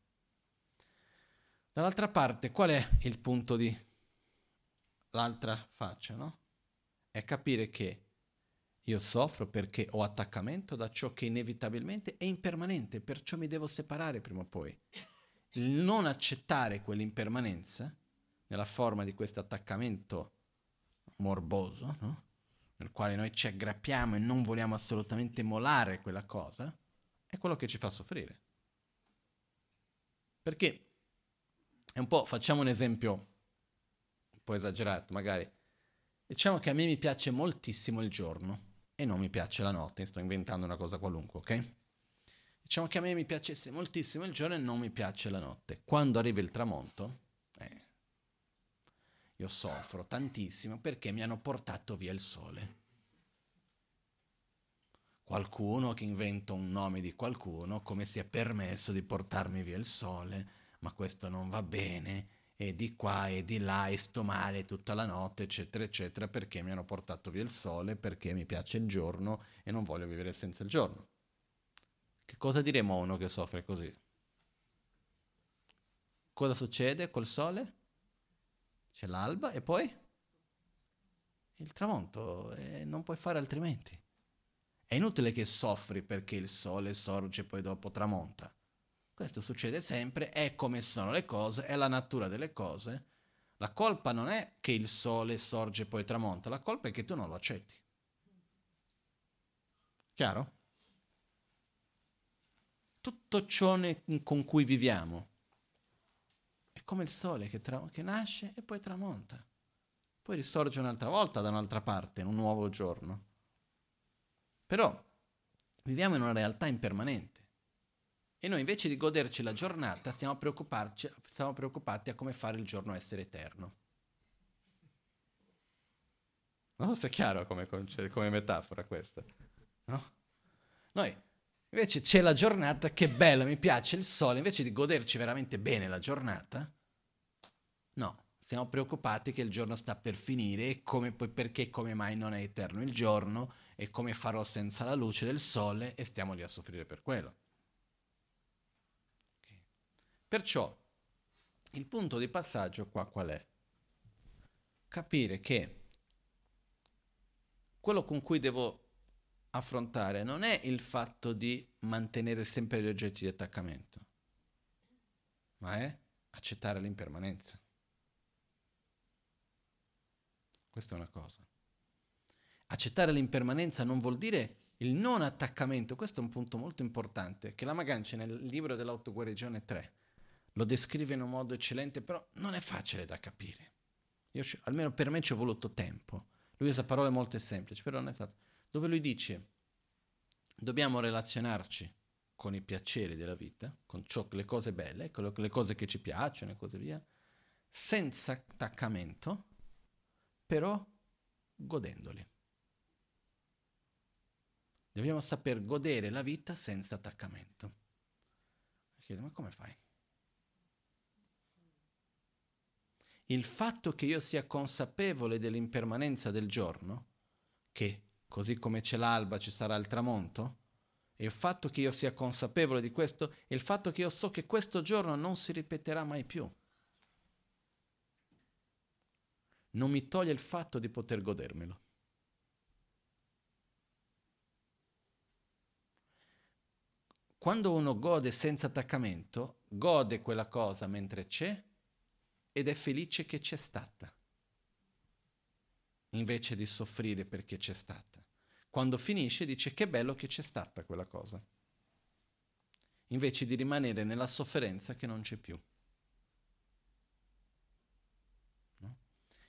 Dall'altra parte, qual è il punto di l'altra faccia, no? È capire che io soffro perché ho attaccamento da ciò che inevitabilmente è impermanente, perciò mi devo separare prima o poi. Il non accettare quell'impermanenza, nella forma di questo attaccamento morboso, no? nel quale noi ci aggrappiamo e non vogliamo assolutamente molare quella cosa, è quello che ci fa soffrire. Perché è un po', facciamo un esempio un po' esagerato magari, diciamo che a me mi piace moltissimo il giorno e non mi piace la notte, sto inventando una cosa qualunque, ok? Diciamo che a me mi piacesse moltissimo il giorno e non mi piace la notte. Quando arriva il tramonto, eh, io soffro tantissimo perché mi hanno portato via il sole. Qualcuno che inventa un nome di qualcuno, come si è permesso di portarmi via il sole, ma questo non va bene, e di qua e di là e sto male tutta la notte, eccetera, eccetera, perché mi hanno portato via il sole, perché mi piace il giorno e non voglio vivere senza il giorno. Che cosa diremo a uno che soffre così? Cosa succede col sole? C'è l'alba e poi il tramonto e non puoi fare altrimenti. È inutile che soffri perché il sole sorge e poi dopo tramonta. Questo succede sempre, è come sono le cose, è la natura delle cose. La colpa non è che il sole sorge e poi tramonta, la colpa è che tu non lo accetti. Chiaro? Tutto ciò con cui viviamo come il sole che, tra- che nasce e poi tramonta. Poi risorge un'altra volta da un'altra parte, in un nuovo giorno. Però viviamo in una realtà impermanente. E noi invece di goderci la giornata stiamo, stiamo preoccupati a come fare il giorno essere eterno. Non so se è chiaro come, come metafora questa. No? Noi invece c'è la giornata, che bella, mi piace il sole, invece di goderci veramente bene la giornata, no, siamo preoccupati che il giorno sta per finire e come, perché come mai non è eterno il giorno e come farò senza la luce del sole e stiamo lì a soffrire per quello. Perciò il punto di passaggio qua qual è? Capire che quello con cui devo affrontare non è il fatto di mantenere sempre gli oggetti di attaccamento, ma è accettare l'impermanenza. Questa è una cosa. Accettare l'impermanenza non vuol dire il non attaccamento, questo è un punto molto importante, che la Magancia nel libro dell'autoguarigione 3 lo descrive in un modo eccellente, però non è facile da capire. Io, almeno per me ci è voluto tempo. Lui usa parole molto semplici, però non è stato. Dove lui dice, dobbiamo relazionarci con i piaceri della vita, con ciò, le cose belle, con le cose che ci piacciono e così via, senza attaccamento, però godendoli. Dobbiamo saper godere la vita senza attaccamento. Chiedo, ma come fai? Il fatto che io sia consapevole dell'impermanenza del giorno, che così come c'è l'alba ci sarà il tramonto, e il fatto che io sia consapevole di questo, e il fatto che io so che questo giorno non si ripeterà mai più, non mi toglie il fatto di poter godermelo. Quando uno gode senza attaccamento, gode quella cosa mentre c'è ed è felice che c'è stata, invece di soffrire perché c'è stata. Quando finisce dice che bello che c'è stata quella cosa, invece di rimanere nella sofferenza che non c'è più. No?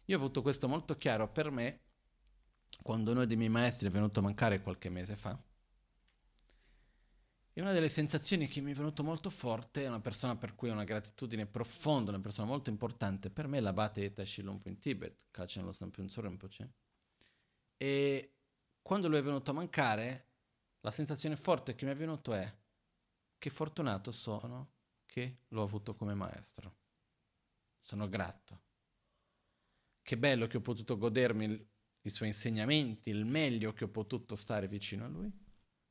Io ho avuto questo molto chiaro per me quando uno dei miei maestri è venuto a mancare qualche mese fa e una delle sensazioni che mi è venuto molto forte è una persona per cui ho una gratitudine profonda, una persona molto importante per me, l'abate Eta Shilompo in Tibet, Kachen lo Stampiunzo Rinpoche. E quando lui è venuto a mancare, la sensazione forte che mi è venuta è che fortunato sono che l'ho avuto come maestro. Sono grato. Che bello che ho potuto godermi i suoi insegnamenti, il meglio che ho potuto stare vicino a lui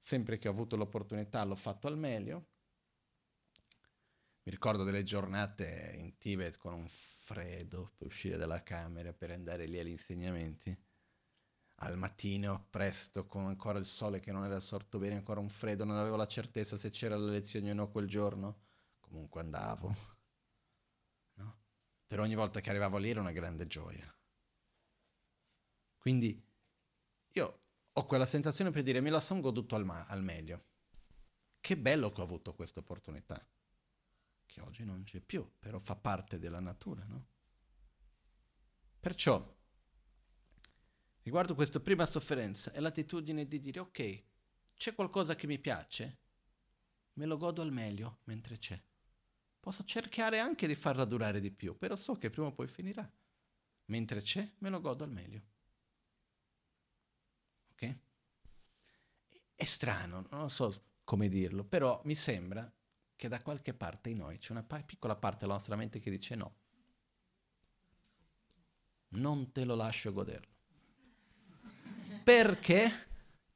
sempre che ho avuto l'opportunità l'ho fatto al meglio. Mi ricordo delle giornate in Tibet con un freddo per uscire dalla camera per andare lì agli insegnamenti. Al mattino, presto, con ancora il sole che non era sorto bene, ancora un freddo, non avevo la certezza se c'era la lezione o no quel giorno. Comunque andavo. No? Per ogni volta che arrivavo lì era una grande gioia. Quindi ho quella sensazione per dire me la sono goduto al, ma- al meglio. Che bello che ho avuto questa opportunità, che oggi non c'è più, però fa parte della natura, no? Perciò, riguardo questa prima sofferenza, è l'attitudine di dire ok, c'è qualcosa che mi piace, me lo godo al meglio mentre c'è. Posso cercare anche di farla durare di più, però so che prima o poi finirà. Mentre c'è, me lo godo al meglio. Ok? È strano, non so come dirlo, però mi sembra che da qualche parte in noi c'è una piccola parte della nostra mente che dice no. Non te lo lascio goderlo. Perché?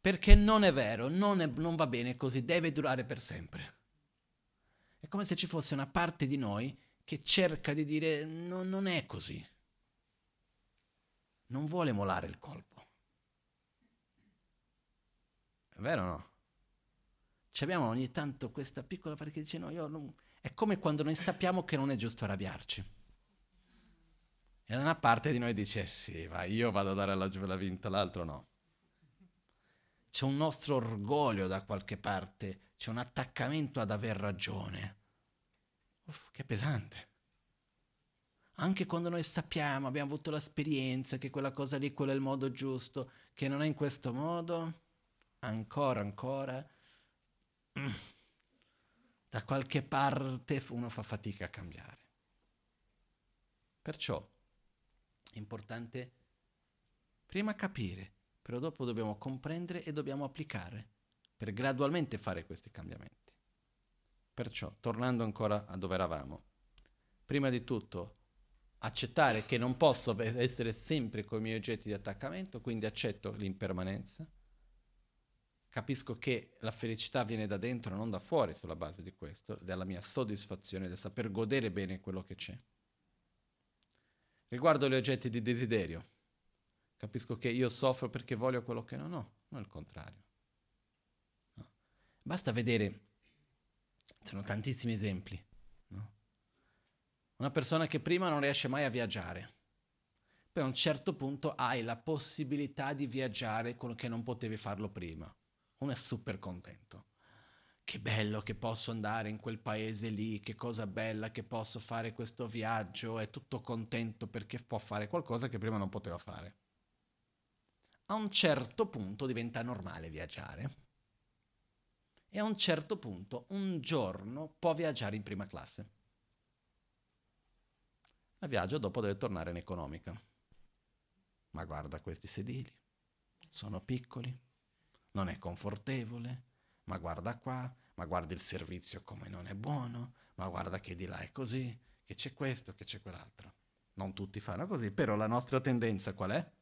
Perché non è vero, non, è, non va bene così, deve durare per sempre. È come se ci fosse una parte di noi che cerca di dire no, non è così. Non vuole molare il colpo. È vero o no? Ci abbiamo ogni tanto questa piccola parte che dice no, io non... È come quando noi sappiamo che non è giusto arrabbiarci. E da una parte di noi dice sì, vai, io vado a dare la, la vinta, l'altro no. C'è un nostro orgoglio da qualche parte, c'è un attaccamento ad aver ragione. Uff, che pesante. Anche quando noi sappiamo, abbiamo avuto l'esperienza che quella cosa lì, quello è il modo giusto, che non è in questo modo, ancora, ancora, da qualche parte uno fa fatica a cambiare. Perciò è importante Prima capire, però dopo dobbiamo comprendere e dobbiamo applicare per gradualmente fare questi cambiamenti. Perciò, tornando ancora a dove eravamo, prima di tutto accettare che non posso essere sempre con i miei oggetti di attaccamento, quindi accetto l'impermanenza, capisco che la felicità viene da dentro, non da fuori sulla base di questo, della mia soddisfazione, del saper godere bene quello che c'è. Riguardo gli oggetti di desiderio, capisco che io soffro perché voglio quello che non ho, non il contrario. No. Basta vedere, sono tantissimi esempi. No? Una persona che prima non riesce mai a viaggiare, poi a un certo punto hai la possibilità di viaggiare quello che non potevi farlo prima uno è super contento. Che bello che posso andare in quel paese lì, che cosa bella che posso fare questo viaggio, è tutto contento perché può fare qualcosa che prima non poteva fare. A un certo punto diventa normale viaggiare e a un certo punto un giorno può viaggiare in prima classe. Ma viaggio dopo deve tornare in economica. Ma guarda questi sedili, sono piccoli, non è confortevole, ma guarda qua, ma guarda il servizio come non è buono, ma guarda che di là è così, che c'è questo, che c'è quell'altro. Non tutti fanno così, però la nostra tendenza qual è?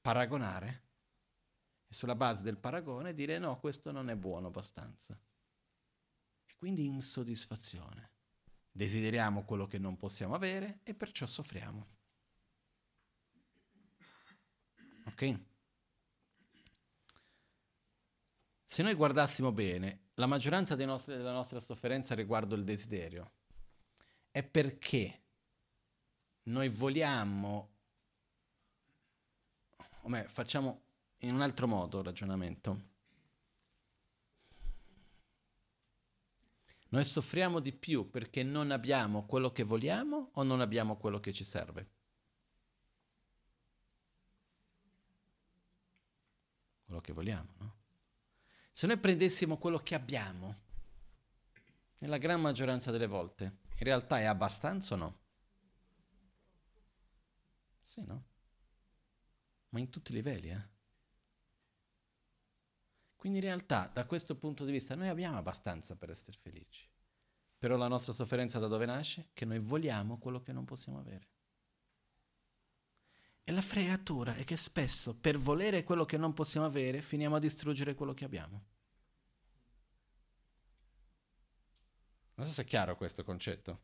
Paragonare. E sulla base del paragone dire no, questo non è buono abbastanza. E quindi insoddisfazione. Desideriamo quello che non possiamo avere e perciò soffriamo. Ok? Se noi guardassimo bene, la maggioranza nostri, della nostra sofferenza riguardo il desiderio è perché noi vogliamo, o meglio, facciamo in un altro modo il ragionamento. Noi soffriamo di più perché non abbiamo quello che vogliamo o non abbiamo quello che ci serve? Quello che vogliamo, no? Se noi prendessimo quello che abbiamo, nella gran maggioranza delle volte, in realtà è abbastanza o no? Sì, no? Ma in tutti i livelli, eh? Quindi in realtà, da questo punto di vista, noi abbiamo abbastanza per essere felici. Però la nostra sofferenza da dove nasce? Che noi vogliamo quello che non possiamo avere. E la fregatura è che spesso per volere quello che non possiamo avere finiamo a distruggere quello che abbiamo. Non so se è chiaro questo concetto.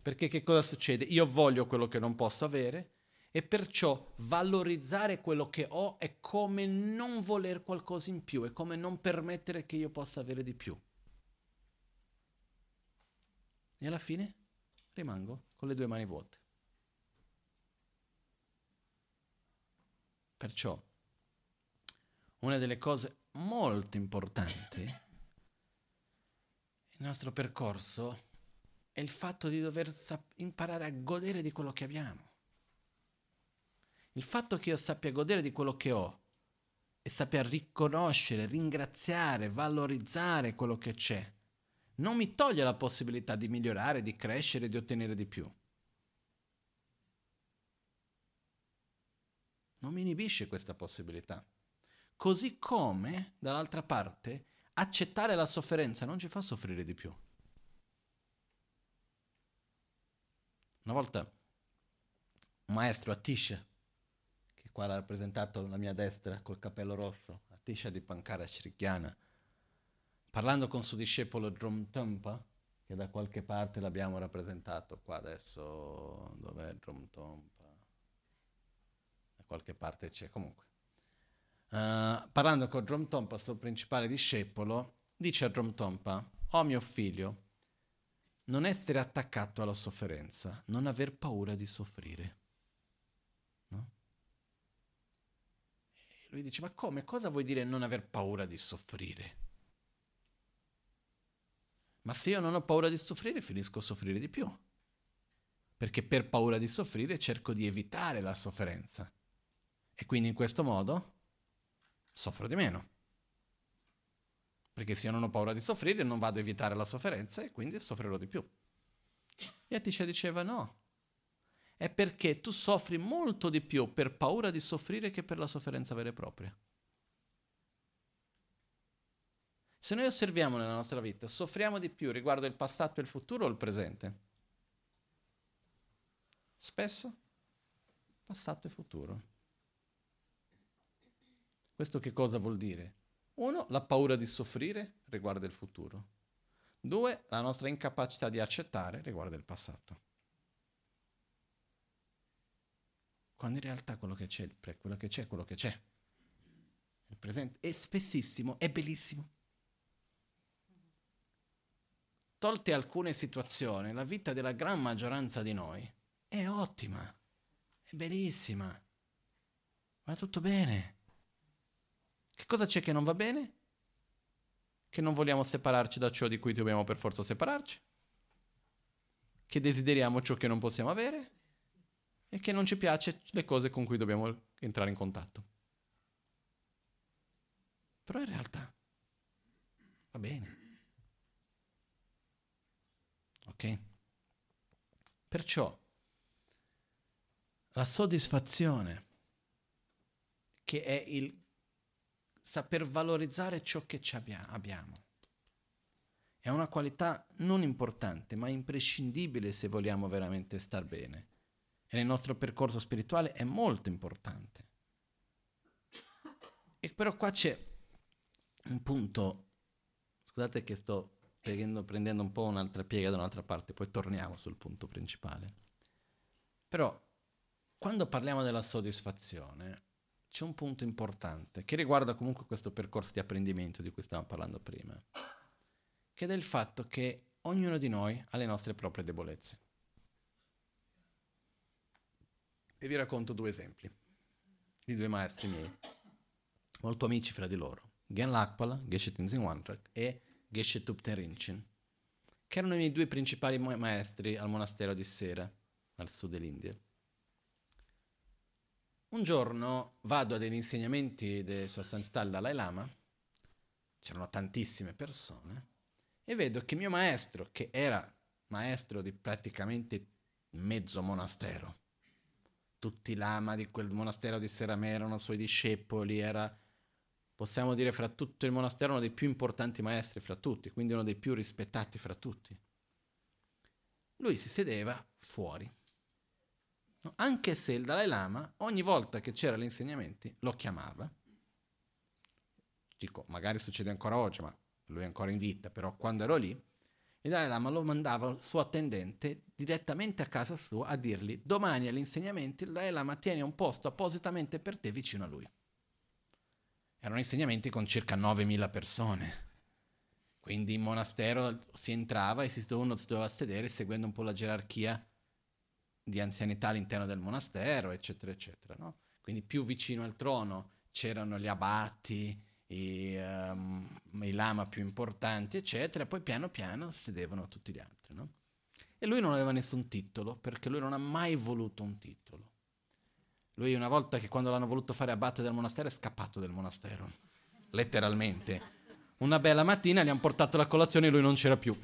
Perché che cosa succede? Io voglio quello che non posso avere e perciò valorizzare quello che ho è come non voler qualcosa in più, è come non permettere che io possa avere di più. E alla fine rimango con le due mani vuote. Perciò una delle cose molto importanti nel nostro percorso è il fatto di dover sap- imparare a godere di quello che abbiamo. Il fatto che io sappia godere di quello che ho e sappia riconoscere, ringraziare, valorizzare quello che c'è, non mi toglie la possibilità di migliorare, di crescere, di ottenere di più. Non mi inibisce questa possibilità. Così come, dall'altra parte, accettare la sofferenza non ci fa soffrire di più. Una volta un maestro Atisha, che qua l'ha rappresentato alla mia destra col capello rosso, Atisha di Pankara Shrikyana, parlando con suo discepolo Drum Tumpa, che da qualche parte l'abbiamo rappresentato qua adesso, dov'è Drum Tumpa? Qualche parte c'è comunque. Uh, parlando con Drom Tompa, suo principale discepolo, dice a Drom Tompa, oh mio figlio, non essere attaccato alla sofferenza, non aver paura di soffrire. No? E lui dice, ma come? Cosa vuoi dire non aver paura di soffrire? Ma se io non ho paura di soffrire, finisco a soffrire di più. Perché per paura di soffrire cerco di evitare la sofferenza. E quindi in questo modo soffro di meno. Perché se io non ho paura di soffrire non vado a evitare la sofferenza e quindi soffrirò di più. E Atisha diceva no. è perché tu soffri molto di più per paura di soffrire che per la sofferenza vera e propria. Se noi osserviamo nella nostra vita, soffriamo di più riguardo il passato e il futuro o il presente? Spesso passato e futuro. Questo che cosa vuol dire? Uno, la paura di soffrire riguarda il futuro. Due, la nostra incapacità di accettare riguarda il passato. Quando in realtà quello che c'è, quello che c'è, quello che c'è. Il presente è spessissimo, è bellissimo. Tolte alcune situazioni, la vita della gran maggioranza di noi è ottima, è bellissima, va tutto bene. Che cosa c'è che non va bene? Che non vogliamo separarci da ciò di cui dobbiamo per forza separarci? Che desideriamo ciò che non possiamo avere? E che non ci piace le cose con cui dobbiamo entrare in contatto? Però in realtà va bene. Ok? Perciò la soddisfazione, che è il saper valorizzare ciò che abbiamo. È una qualità non importante, ma imprescindibile se vogliamo veramente star bene. E nel nostro percorso spirituale è molto importante. E però qua c'è un punto, scusate che sto prendendo, prendendo un po' un'altra piega da un'altra parte, poi torniamo sul punto principale. Però quando parliamo della soddisfazione, c'è un punto importante che riguarda comunque questo percorso di apprendimento di cui stavamo parlando prima, che è il fatto che ognuno di noi ha le nostre proprie debolezze. E vi racconto due esempi di due maestri miei, molto amici fra di loro, Gen Lakpala, Geshe Tenzin Wanrak e Geshe Tupten Rinchen, che erano i miei due principali maestri al monastero di Sera, al sud dell'India. Un giorno vado a insegnamenti di Sua Santità il Dalai Lama, c'erano tantissime persone, e vedo che mio maestro, che era maestro di praticamente mezzo monastero, tutti i lama di quel monastero di Serame erano suoi discepoli, era, possiamo dire, fra tutto il monastero uno dei più importanti maestri fra tutti, quindi uno dei più rispettati fra tutti. Lui si sedeva fuori? Anche se il Dalai Lama ogni volta che c'era gli insegnamenti lo chiamava. Dico, magari succede ancora oggi, ma lui è ancora in vita, però quando ero lì, il Dalai Lama lo mandava il suo attendente direttamente a casa sua a dirgli domani agli insegnamenti il Dalai Lama tiene un posto appositamente per te vicino a lui. Erano insegnamenti con circa 9.000 persone. Quindi in monastero si entrava e si doveva sedere seguendo un po' la gerarchia di anzianità all'interno del monastero, eccetera, eccetera. No? Quindi più vicino al trono c'erano gli abati, i, um, i, lama più importanti, eccetera, poi piano piano sedevano tutti gli altri. No? E lui non aveva nessun titolo, perché lui non ha mai voluto un titolo. Lui una volta che quando l'hanno voluto fare abate del monastero è scappato del monastero, letteralmente. Una bella mattina gli hanno portato la colazione e lui non c'era più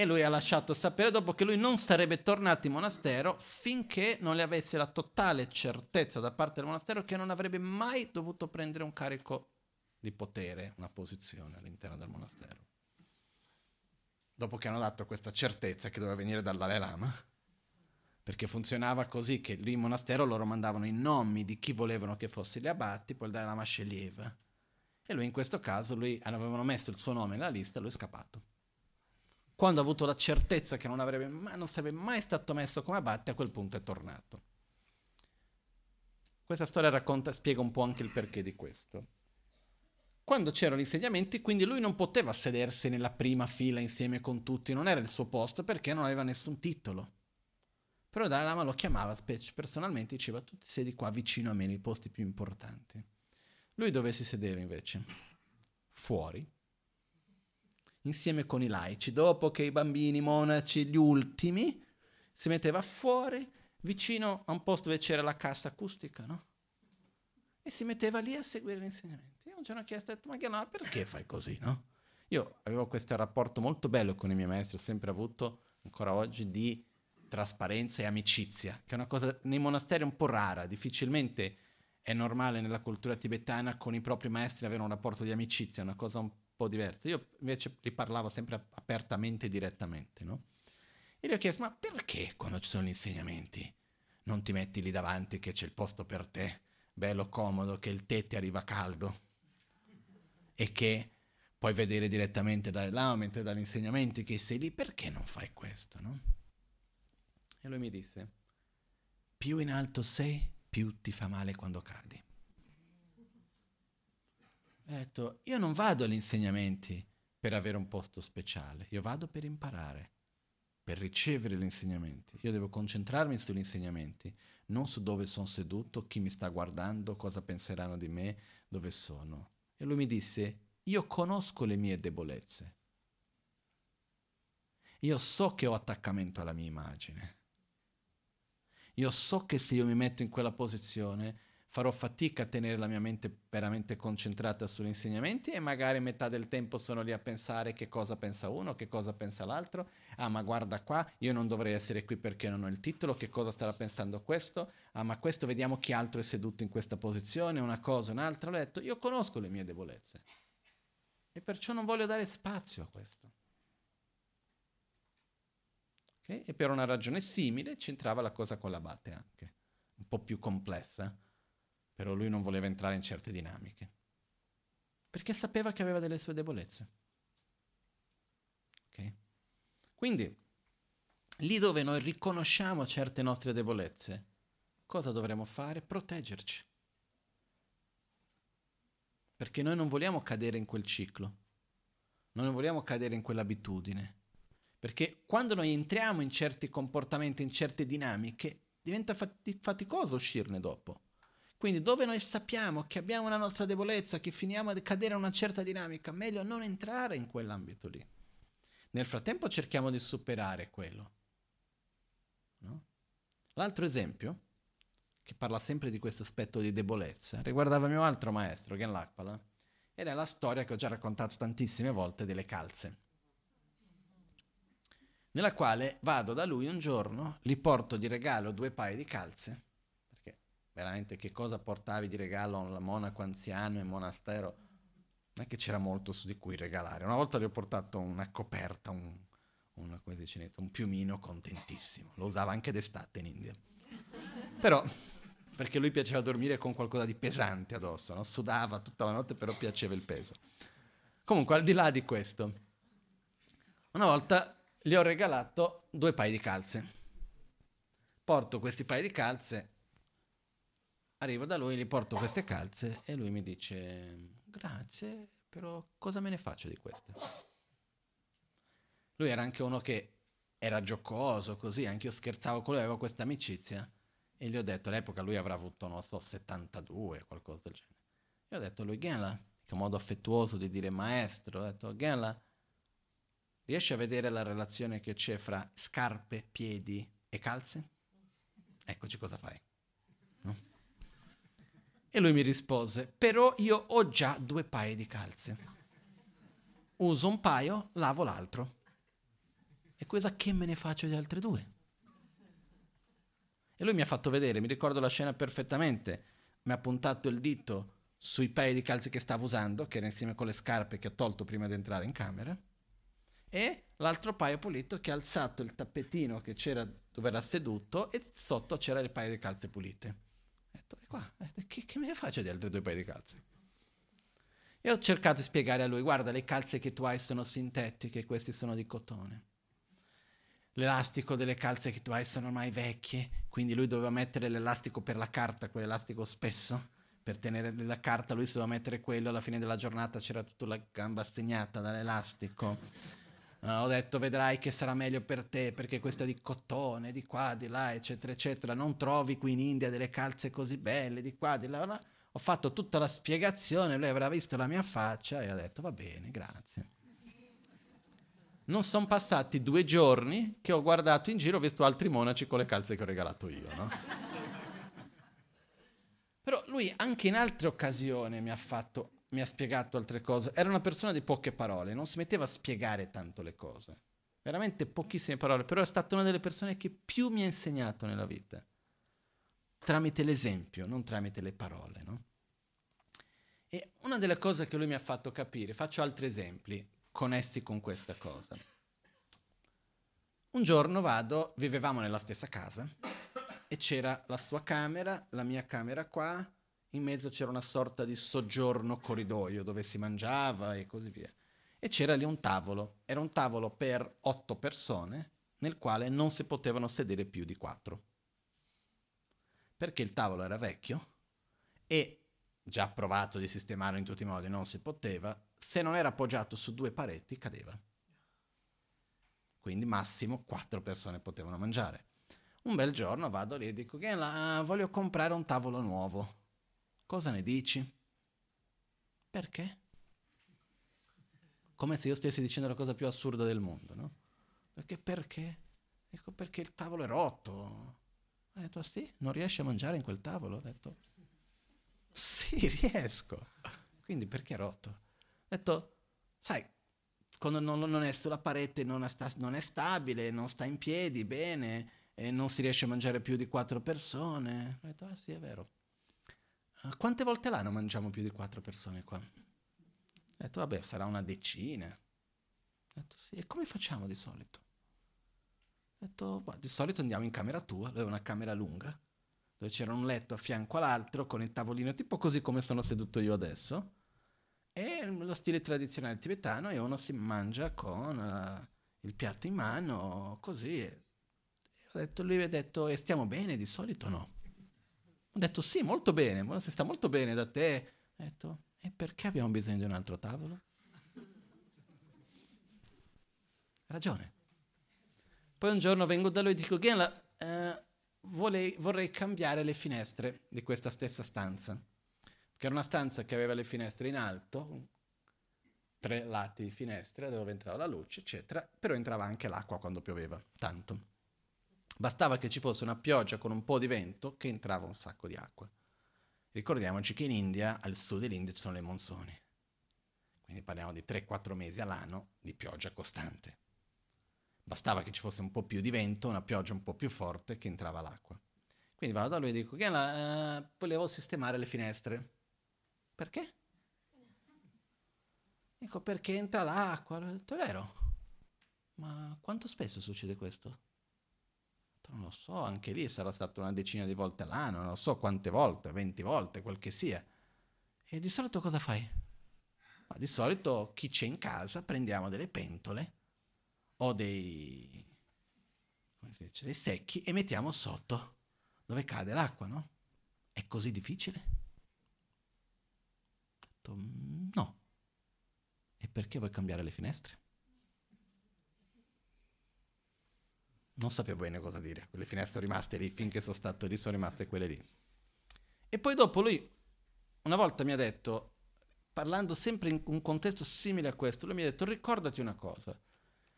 e lui ha lasciato sapere dopo che lui non sarebbe tornato in monastero finché non le avesse la totale certezza da parte del monastero che non avrebbe mai dovuto prendere un carico di potere, una posizione all'interno del monastero. Dopo che hanno dato questa certezza che doveva venire dal Dalai Lama, perché funzionava così che lì in monastero loro mandavano i nomi di chi volevano che fossero gli abati, poi il Dalai Lama sceglieva. E lui in questo caso, lui avevano messo il suo nome nella lista, lui è scappato quando ha avuto la certezza che non, avrebbe non sarebbe mai stato messo come abate, a quel punto è tornato. Questa storia racconta, spiega un po' anche il perché di questo. Quando c'erano gli insegnamenti, quindi lui non poteva sedersi nella prima fila insieme con tutti, non era il suo posto perché non aveva nessun titolo. Però Dalai Lama lo chiamava personalmente, diceva tu ti siedi qua vicino a me nei posti più importanti. Lui dove si sedeva invece? Fuori, insieme con i laici. Dopo che i bambini, i monaci, gli ultimi, si metteva fuori, vicino a un posto dove c'era la cassa acustica, no? E si metteva lì a seguire gli insegnamenti. Io un giorno ho chiesto, ma che no, perché fai così, no? Io avevo questo rapporto molto bello con i miei maestri, ho sempre avuto, ancora oggi, di trasparenza e amicizia, che è una cosa nei monasteri un po' rara, difficilmente è normale nella cultura tibetana con i propri maestri avere un rapporto di amicizia, è una cosa un po' diversa. Io invece li parlavo sempre apertamente e direttamente, no? E gli ho chiesto, ma perché quando ci sono gli insegnamenti non ti metti lì davanti che c'è il posto per te, bello comodo, che il tè ti arriva caldo e che puoi vedere direttamente da là, mentre dagli insegnamenti che sei lì, perché non fai questo, no? E lui mi disse, più in alto sei, più ti fa male quando cadi. Ho detto, io non vado agli insegnamenti per avere un posto speciale, io vado per imparare, per ricevere gli insegnamenti. Io devo concentrarmi sugli insegnamenti, non su dove sono seduto, chi mi sta guardando, cosa penseranno di me, dove sono. E lui mi disse, io conosco le mie debolezze. Io so che ho attaccamento alla mia immagine. Io so che se io mi metto in quella posizione farò fatica a tenere la mia mente veramente concentrata sugli insegnamenti e magari metà del tempo sono lì a pensare che cosa pensa uno, che cosa pensa l'altro. Ah, ma guarda qua, io non dovrei essere qui perché non ho il titolo, che cosa starà pensando questo? Ah, ma questo vediamo chi altro è seduto in questa posizione, una cosa, un'altra. Ho detto, io conosco le mie debolezze e perciò non voglio dare spazio a questo. E per una ragione simile c'entrava la cosa con l'abate anche, un po' più complessa, però lui non voleva entrare in certe dinamiche, perché sapeva che aveva delle sue debolezze. Okay? Quindi, lì dove noi riconosciamo certe nostre debolezze, cosa dovremmo fare? Proteggerci. Perché noi non vogliamo cadere in quel ciclo, non vogliamo cadere in quell'abitudine. Perché quando noi entriamo in certi comportamenti, in certe dinamiche, diventa faticoso uscirne dopo. Quindi dove noi sappiamo che abbiamo una nostra debolezza, che finiamo di cadere in una certa dinamica, meglio non entrare in quell'ambito lì. Nel frattempo cerchiamo di superare quello. No? L'altro esempio, che parla sempre di questo aspetto di debolezza, riguardava mio altro maestro, Gen Lakpala, ed è la storia che ho già raccontato tantissime volte delle calze nella quale vado da lui un giorno, gli porto di regalo due paia di calze, veramente che cosa portavi di regalo a un monaco anziano in monastero? Non è che c'era molto su di cui regalare. Una volta gli ho portato una coperta, un, una, dice, un piumino contentissimo, lo usava anche d'estate in India. Però, perché lui piaceva dormire con qualcosa di pesante addosso, no? sudava tutta la notte, però piaceva il peso. Comunque, al di là di questo, una volta gli ho regalato due paio di calze. Porto questi paio di calze, arrivo da lui, gli porto queste calze e lui mi dice grazie, però cosa me ne faccio di queste? Lui era anche uno che era giocoso, così, anche io scherzavo con lui, avevo questa amicizia e gli ho detto, all'epoca lui avrà avuto, non so, 72, qualcosa del genere. Gli ho detto a lui, Genla, che modo affettuoso di dire maestro, ho detto, Genla, Riesci a vedere la relazione che c'è fra scarpe, piedi e calze? Eccoci cosa fai. E lui mi rispose, però io ho già due paia di calze. Uso un paio, lavo l'altro. E cosa che me ne faccio di altre due? E lui mi ha fatto vedere, mi ricordo la scena perfettamente, mi ha puntato il dito sui paia di calze che stavo usando, che era insieme con le scarpe che ho tolto prima di entrare in camera, e l'altro paio pulito che ha alzato il tappetino che c'era dove era seduto e sotto c'era il paio di calze pulite. Ho detto, e qua, che, che me ne faccio di altri due paio di calze? E ho cercato di spiegare a lui, guarda, le calze che tu hai sono sintetiche, queste sono di cotone. L'elastico delle calze che tu hai sono ormai vecchie, quindi lui doveva mettere l'elastico per la carta, quell'elastico spesso, per tenere la carta lui si doveva mettere quello, alla fine della giornata c'era tutta la gamba segnata dall'elastico ho detto vedrai che sarà meglio per te perché questo è di cotone, di qua, di là, eccetera, eccetera. Non trovi qui in India delle calze così belle, di qua, di là. No? Ho fatto tutta la spiegazione, lui avrà visto la mia faccia e ha detto va bene, grazie. Non sono passati due giorni che ho guardato in giro, ho visto altri monaci con le calze che ho regalato io, no? Però lui anche in altre occasioni mi ha fatto mi ha spiegato altre cose. Era una persona di poche parole, non si metteva a spiegare tanto le cose. veramente pochissime parole, però è stata una delle persone che più mi ha insegnato nella vita, tramite l'esempio, non tramite le parole, no? E una delle cose che lui mi ha fatto capire, faccio altri esempi connessi con questa cosa. Un giorno vado, vivevamo nella stessa casa e c'era la sua camera, la mia camera qua, in mezzo c'era una sorta di soggiorno corridoio dove si mangiava e così via. E c'era lì un tavolo, era un tavolo per otto persone nel quale non si potevano sedere più di quattro. Perché il tavolo era vecchio e già provato di sistemarlo in tutti i modi non si poteva, se non era appoggiato su due pareti cadeva. Quindi massimo quattro persone potevano mangiare. Un bel giorno vado lì e dico, voglio comprare un tavolo nuovo. Cosa ne dici? Perché? Come se io stessi dicendo la cosa più assurda del mondo, no? Perché perché? Dico perché il tavolo è rotto. Ha detto, sì, non riesci a mangiare in quel tavolo? Ho detto, sì, riesco. Quindi perché è rotto? Ho detto, sai, quando non, non è sulla parete non sta, non è stabile, non sta in piedi bene, e non si riesce a mangiare più di quattro persone. Ho detto, ah sì, è vero. Uh, quante volte l'anno mangiamo più di quattro persone qua? Ho detto, vabbè, sarà una decina. Ho detto, sì, e come facciamo di solito? Ho detto, di solito andiamo in camera tua, aveva una camera lunga, dove c'era un letto a fianco all'altro, con il tavolino tipo così come sono seduto io adesso, e lo stile tradizionale tibetano, e uno si mangia con uh, il piatto in mano, così. Ho detto, lui ha detto, e stiamo bene di solito no? Ho detto sì, molto bene, si sta molto bene da te. Ho detto, e perché abbiamo bisogno di un altro tavolo? Ragione. Poi un giorno vengo da lui e dico, Ghenla, eh, vorrei, vorrei cambiare le finestre di questa stessa stanza. Che era una stanza che aveva le finestre in alto, tre lati di finestre dove entrava la luce, eccetera, però entrava anche l'acqua quando pioveva, tanto. Bastava che ci fosse una pioggia con un po' di vento che entrava un sacco di acqua. Ricordiamoci che in India, al sud dell'India, ci sono le monsoni. Quindi parliamo di 3-4 mesi all'anno di pioggia costante. Bastava che ci fosse un po' più di vento, una pioggia un po' più forte che entrava l'acqua. Quindi vado da lui e dico, Ghiela, uh, volevo sistemare le finestre. Perché? Dico, perché entra l'acqua. Ho detto, è vero. Ma quanto spesso succede questo? Non lo so, anche lì sarà stato una decina di volte all'anno, non so quante volte, 20 volte, quel che sia. E di solito cosa fai? Ma di solito chi c'è in casa prendiamo delle pentole o dei, dice, dei secchi e mettiamo sotto dove cade l'acqua, no? È così difficile? No. E perché vuoi cambiare le finestre? Non sapevo bene cosa dire. Quelle finestre rimaste lì, finché sono stato lì, sono rimaste quelle lì. E poi dopo lui, una volta mi ha detto, parlando sempre in un contesto simile a questo, lui mi ha detto, ricordati una cosa,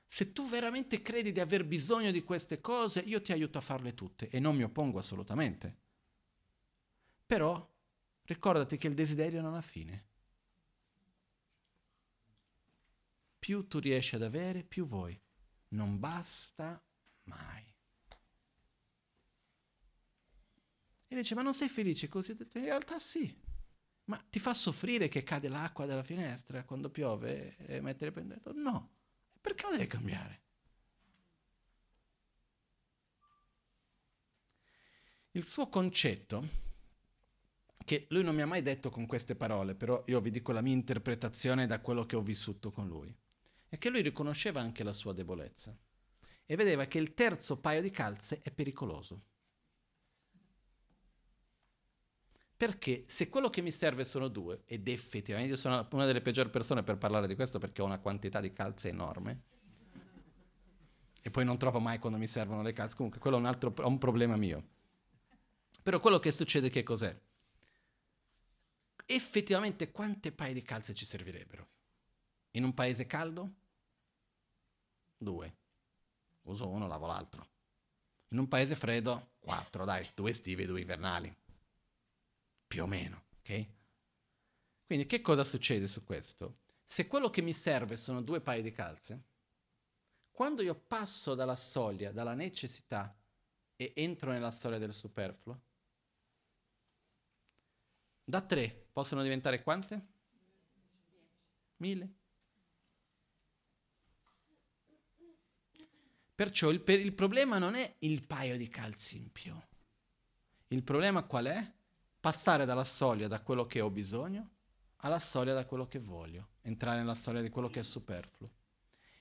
se tu veramente credi di aver bisogno di queste cose, io ti aiuto a farle tutte e non mi oppongo assolutamente. Però ricordati che il desiderio non ha fine. Più tu riesci ad avere, più vuoi. Non basta mai. E dice, ma non sei felice così? In realtà sì. Ma ti fa soffrire che cade l'acqua dalla finestra quando piove e mettere il pendente? No. Perché lo deve cambiare? Il suo concetto, che lui non mi ha mai detto con queste parole, però io vi dico la mia interpretazione da quello che ho vissuto con lui, è che lui riconosceva anche la sua debolezza e vedeva che il terzo paio di calze è pericoloso. Perché se quello che mi serve sono due, ed effettivamente io sono una delle peggiori persone per parlare di questo perché ho una quantità di calze enorme, e poi non trovo mai quando mi servono le calze, comunque quello è un altro è un problema mio. Però quello che succede che cos'è? Effettivamente quante paia di calze ci servirebbero? In un paese caldo? Due uso uno, lavo l'altro. In un paese freddo, quattro, dai, due estive e due invernali. Più o meno, ok? Quindi che cosa succede su questo? Se quello che mi serve sono due paia di calze, Quando io passo dalla soglia, dalla necessità e entro nella storia del superfluo, da tre possono diventare quante? Mille. Perciò il, per, il problema non è il paio di calzi in più. Il problema qual è? Passare dalla soglia da quello che ho bisogno alla storia da quello che voglio, entrare nella storia di quello che è superfluo.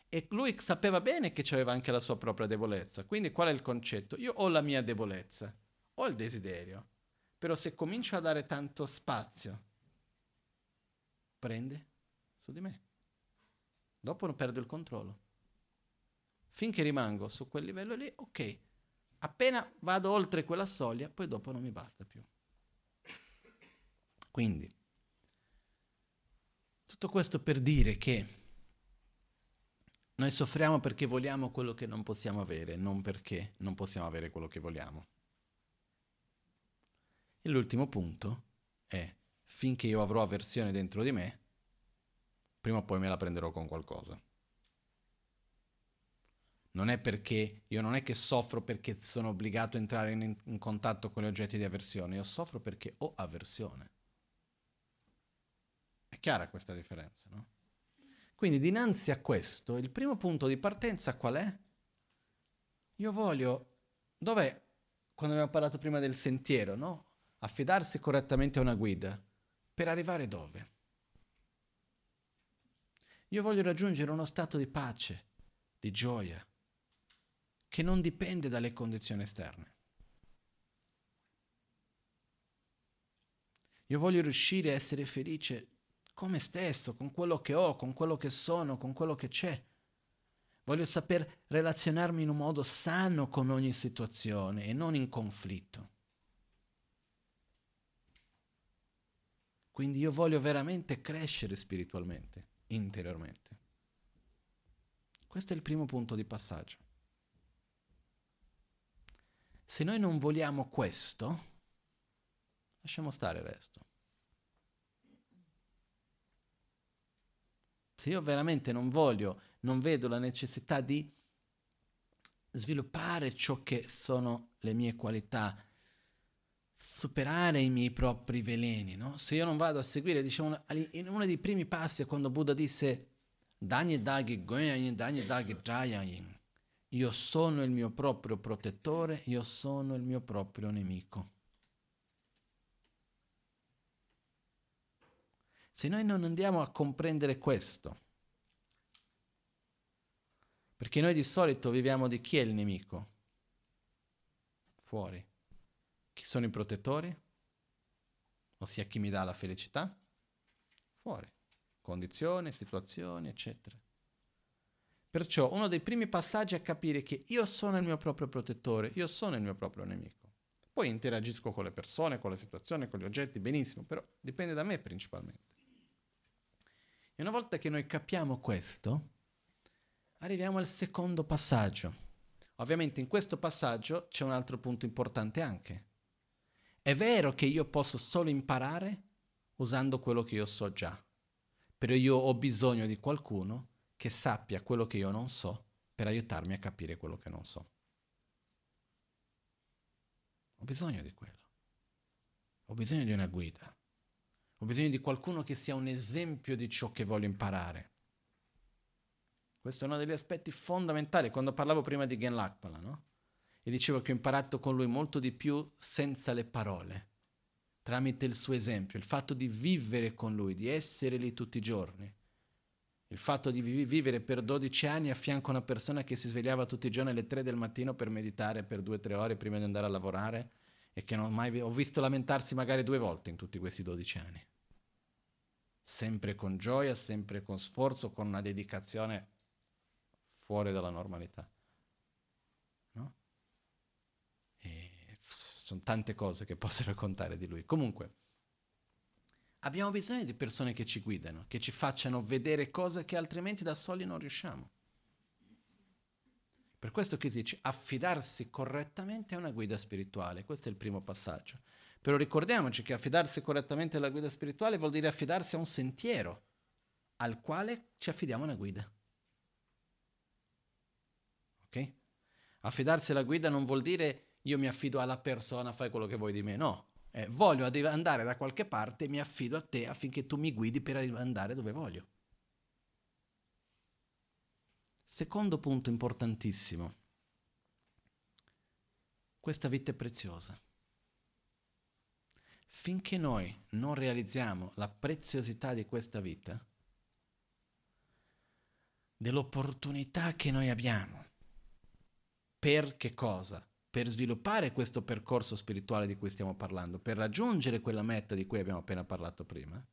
E lui sapeva bene che aveva anche la sua propria debolezza. Quindi qual è il concetto? Io ho la mia debolezza, ho il desiderio, però se comincio a dare tanto spazio, prende su di me. Dopo non perdo il controllo. Finché rimango su quel livello lì, ok. Appena vado oltre quella soglia, poi dopo non mi basta più. Quindi, tutto questo per dire che noi soffriamo perché vogliamo quello che non possiamo avere, non perché non possiamo avere quello che vogliamo. E l'ultimo punto è, finché io avrò avversione dentro di me, prima o poi me la prenderò con qualcosa. Non è perché io non è che soffro perché sono obbligato a entrare in, in contatto con gli oggetti di avversione, io soffro perché ho avversione. È chiara questa differenza, no? Quindi dinanzi a questo, il primo punto di partenza qual è? Io voglio, dov'è, quando abbiamo parlato prima del sentiero, no? Affidarsi correttamente a una guida. Per arrivare dove? Io voglio raggiungere uno stato di pace, di gioia, che non dipende dalle condizioni esterne. Io voglio riuscire a essere felice con me stesso, con quello che ho, con quello che sono, con quello che c'è. Voglio saper relazionarmi in un modo sano con ogni situazione e non in conflitto. Quindi io voglio veramente crescere spiritualmente, interiormente. Questo è il primo punto di passaggio. Se noi non vogliamo questo, lasciamo stare il resto. se io veramente non voglio, non vedo la necessità di sviluppare ciò che sono le mie qualità, superare i miei propri veleni, no? Se io non vado a seguire, diciamo, in uno dei primi passi quando Buddha disse Dagni dagi goyayin, dagni dagi drayayin. Io sono il mio proprio protettore, io sono il mio proprio nemico. Se noi non andiamo a comprendere questo, perché noi di solito viviamo di chi è il nemico? Fuori. Chi sono i protettori? Ossia chi mi dà la felicità? Fuori. Condizioni, situazioni, eccetera. Perciò uno dei primi passaggi è capire che io sono il mio proprio protettore, io sono il mio proprio nemico. Poi interagisco con le persone, con le situazioni, con gli oggetti, benissimo, però dipende da me principalmente. E una volta che noi capiamo questo, arriviamo al secondo passaggio. Ovviamente in questo passaggio c'è un altro punto importante anche. È vero che io posso solo imparare usando quello che io so già, però io ho bisogno di qualcuno che sappia quello che io non so per aiutarmi a capire quello che non so. Ho bisogno di quello. Ho bisogno di una guida. Ho bisogno di qualcuno che sia un esempio di ciò che voglio imparare. Questo è uno degli aspetti fondamentali. Quando parlavo prima di Gen Lakpala, no? E dicevo che ho imparato con lui molto di più senza le parole, tramite il suo esempio, il fatto di vivere con lui, di essere lì tutti i giorni. Il fatto di vivere per 12 anni a fianco a una persona che si svegliava tutti i giorni alle 3 del mattino per meditare per 2-3 ore prima di andare a lavorare e che non mai ho visto lamentarsi magari due volte in tutti questi 12 anni sempre con gioia, sempre con sforzo, con una dedicazione fuori dalla normalità. No? Sono tante cose che posso raccontare di lui. Comunque, abbiamo bisogno di persone che ci guidano, che ci facciano vedere cose che altrimenti da soli non riusciamo. Per questo che si dice affidarsi correttamente a una guida spirituale, questo è il primo passaggio. Però ricordiamoci che affidarsi correttamente alla guida spirituale vuol dire affidarsi a un sentiero al quale ci affidiamo una guida. Affidarsi alla guida non vuol dire io mi affido alla persona, fai quello che vuoi di me, no. Eh, voglio andare da qualche parte, mi affido a te affinché tu mi guidi per andare dove voglio. Secondo punto importantissimo. Questa vita è preziosa. Finché noi non realizziamo la preziosità di questa vita, dell'opportunità che noi abbiamo, per che cosa? Per sviluppare questo percorso spirituale di cui stiamo parlando, per raggiungere quella meta di cui abbiamo appena parlato prima,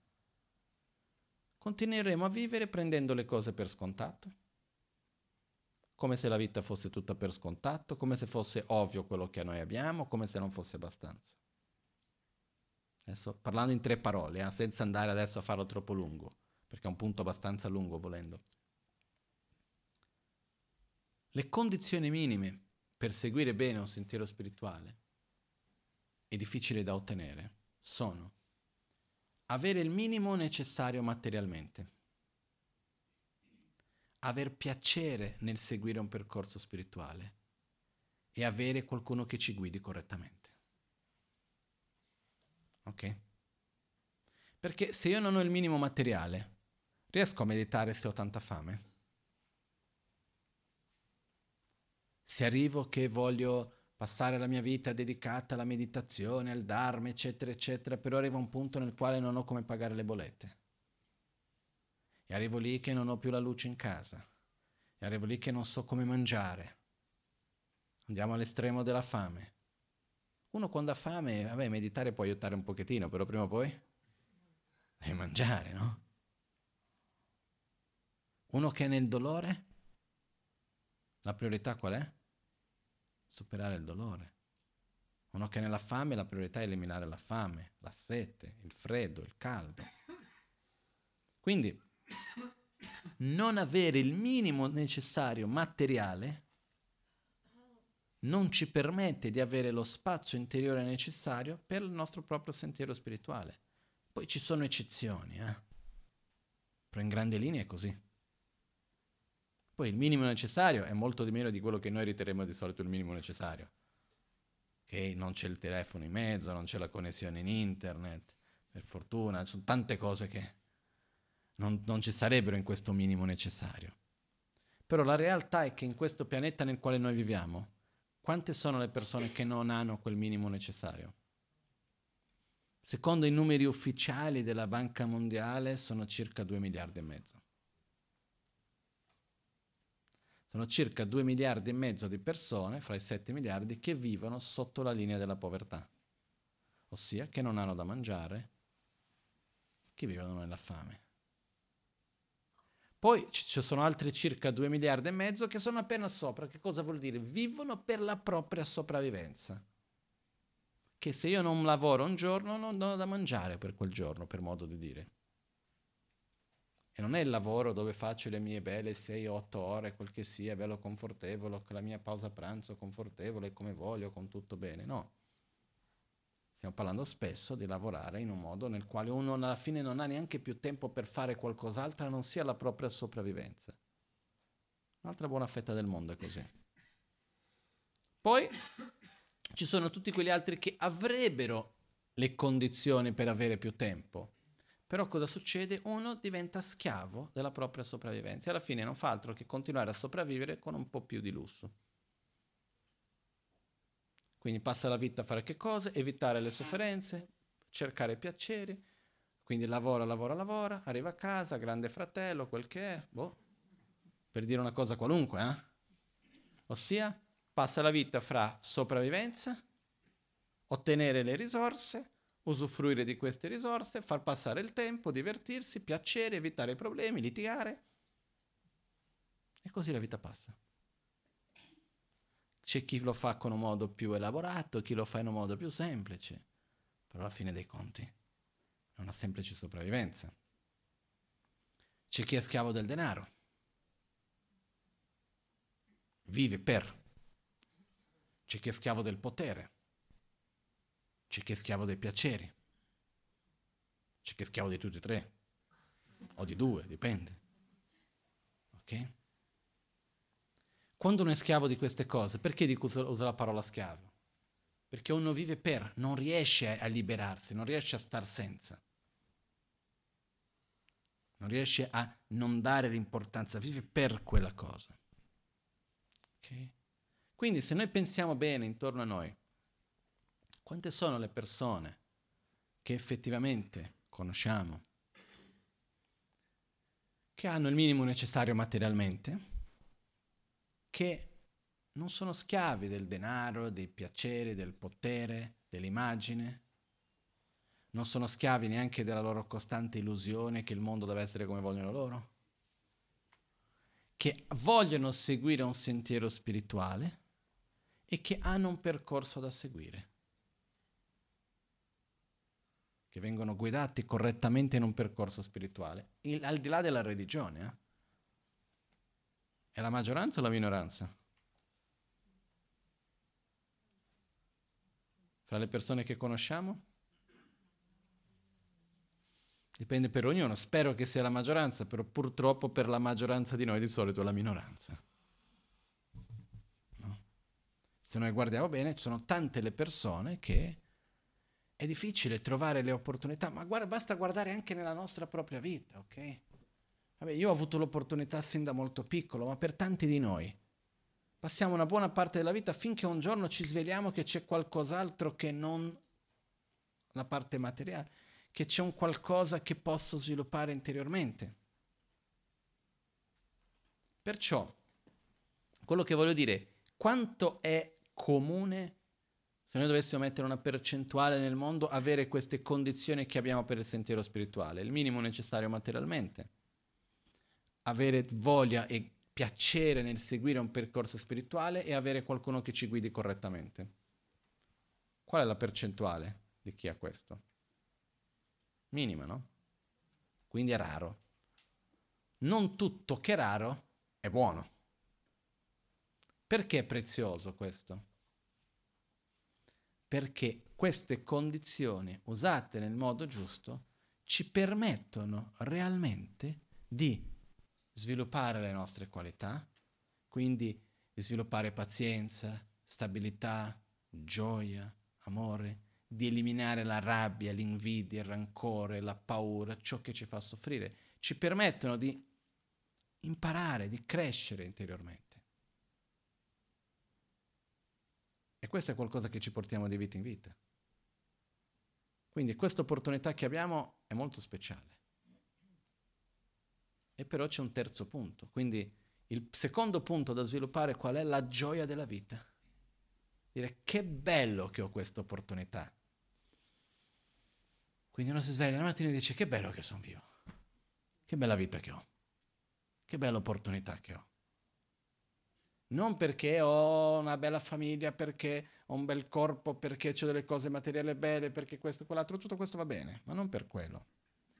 continueremo a vivere prendendo le cose per scontato come se la vita fosse tutta per scontato, come se fosse ovvio quello che noi abbiamo, come se non fosse abbastanza. Adesso parlando in tre parole, eh, senza andare adesso a farlo troppo lungo, perché è un punto abbastanza lungo volendo. Le condizioni minime per seguire bene un sentiero spirituale e difficili da ottenere sono avere il minimo necessario materialmente aver piacere nel seguire un percorso spirituale e avere qualcuno che ci guidi correttamente. Ok? Perché se io non ho il minimo materiale, riesco a meditare se ho tanta fame? Se arrivo che voglio passare la mia vita dedicata alla meditazione, al Dharma, eccetera, eccetera, però arriva un punto nel quale non ho come pagare le bollette e arrivo lì che non ho più la luce in casa. E arrivo lì che non so come mangiare. Andiamo all'estremo della fame. Uno quando ha fame, vabbè, meditare può aiutare un pochettino, però prima o poi devi mangiare, no? Uno che è nel dolore, la priorità qual è? Superare il dolore. Uno che è nella fame, la priorità è eliminare la fame, la sete, il freddo, il caldo. Quindi non avere il minimo necessario materiale non ci permette di avere lo spazio interiore necessario per il nostro proprio sentiero spirituale. Poi ci sono eccezioni, eh? però in grande linea è così. Poi il minimo necessario è molto di meno di quello che noi riterremo di solito il minimo necessario. Che non c'è il telefono in mezzo, non c'è la connessione in internet, per fortuna, ci sono tante cose che non, non ci sarebbero in questo minimo necessario. Però la realtà è che in questo pianeta nel quale noi viviamo, quante sono le persone che non hanno quel minimo necessario? Secondo i numeri ufficiali della Banca Mondiale sono circa 2 miliardi e mezzo. Sono circa 2 miliardi e mezzo di persone, fra i 7 miliardi, che vivono sotto la linea della povertà, ossia che non hanno da mangiare, che vivono nella fame. Poi ci sono altri circa 2 miliardi e mezzo che sono appena sopra. Che cosa vuol dire? Vivono per la propria sopravvivenza. Che se io non lavoro un giorno non ho da mangiare per quel giorno, per modo di dire. E non è il lavoro dove faccio le mie belle 6-8 ore, quel che sia, bello confortevole, con la mia pausa pranzo confortevole, come voglio, con tutto bene. No. Stiamo parlando spesso di lavorare in un modo nel quale uno alla fine non ha neanche più tempo per fare qualcos'altro non sia la propria sopravvivenza. Un'altra buona fetta del mondo è così. Poi ci sono tutti quegli altri che avrebbero le condizioni per avere più tempo. Però cosa succede? Uno diventa schiavo della propria sopravvivenza e alla fine non fa altro che continuare a sopravvivere con un po' più di lusso. Quindi passa la vita a fare che cosa? Evitare le sofferenze, cercare piaceri, quindi lavora, lavora, lavora, arriva a casa, grande fratello, quel che è, boh, per dire una cosa qualunque, eh? Ossia, passa la vita fra sopravvivenza, ottenere le risorse, usufruire di queste risorse, far passare il tempo, divertirsi, piacere, evitare problemi, litigare. E così la vita passa. C'è chi lo fa con un modo più elaborato, chi lo fa in un modo più semplice, però alla fine dei conti è una semplice sopravvivenza. C'è chi è schiavo del denaro, vive per. C'è chi è schiavo del potere, c'è chi è schiavo dei piaceri, c'è chi è schiavo di tutti e tre, o di due, dipende. Ok? Quando uno è schiavo di queste cose, perché dico uso la parola schiavo? Perché uno vive per, non riesce a liberarsi, non riesce a star senza. Non riesce a non dare l'importanza, vive per quella cosa. Okay? Quindi se noi pensiamo bene intorno a noi, quante sono le persone che effettivamente conosciamo, che hanno il minimo necessario materialmente, che non sono schiavi del denaro, dei piaceri, del potere, dell'immagine, non sono schiavi neanche della loro costante illusione che il mondo deve essere come vogliono loro, che vogliono seguire un sentiero spirituale e che hanno un percorso da seguire, che vengono guidati correttamente in un percorso spirituale, il, al di là della religione. Eh? È la maggioranza o la minoranza? Fra le persone che conosciamo? Dipende per ognuno, spero che sia la maggioranza, però purtroppo per la maggioranza di noi di solito è la minoranza. No? Se noi guardiamo bene, ci sono tante le persone che è difficile trovare le opportunità, ma guarda, basta guardare anche nella nostra propria vita, ok? Vabbè, io ho avuto l'opportunità sin da molto piccolo, ma per tanti di noi passiamo una buona parte della vita finché un giorno ci svegliamo che c'è qualcos'altro che non la parte materiale, che c'è un qualcosa che posso sviluppare interiormente. Perciò, quello che voglio dire, quanto è comune, se noi dovessimo mettere una percentuale nel mondo, avere queste condizioni che abbiamo per il sentiero spirituale, il minimo necessario materialmente avere voglia e piacere nel seguire un percorso spirituale e avere qualcuno che ci guidi correttamente. Qual è la percentuale di chi ha questo? Minima, no? Quindi è raro. Non tutto che è raro è buono. Perché è prezioso questo? Perché queste condizioni usate nel modo giusto ci permettono realmente di sviluppare le nostre qualità, quindi di sviluppare pazienza, stabilità, gioia, amore, di eliminare la rabbia, l'invidia, il rancore, la paura, ciò che ci fa soffrire, ci permettono di imparare, di crescere interiormente. E questo è qualcosa che ci portiamo di vita in vita. Quindi questa opportunità che abbiamo è molto speciale. E però c'è un terzo punto. Quindi il secondo punto da sviluppare qual è la gioia della vita. Dire che bello che ho questa opportunità. Quindi uno si sveglia la mattina e dice che bello che sono vivo. Che bella vita che ho. Che bella opportunità che ho. Non perché ho una bella famiglia, perché ho un bel corpo, perché ho delle cose materiali belle, perché questo e quell'altro, tutto questo va bene, ma non per quello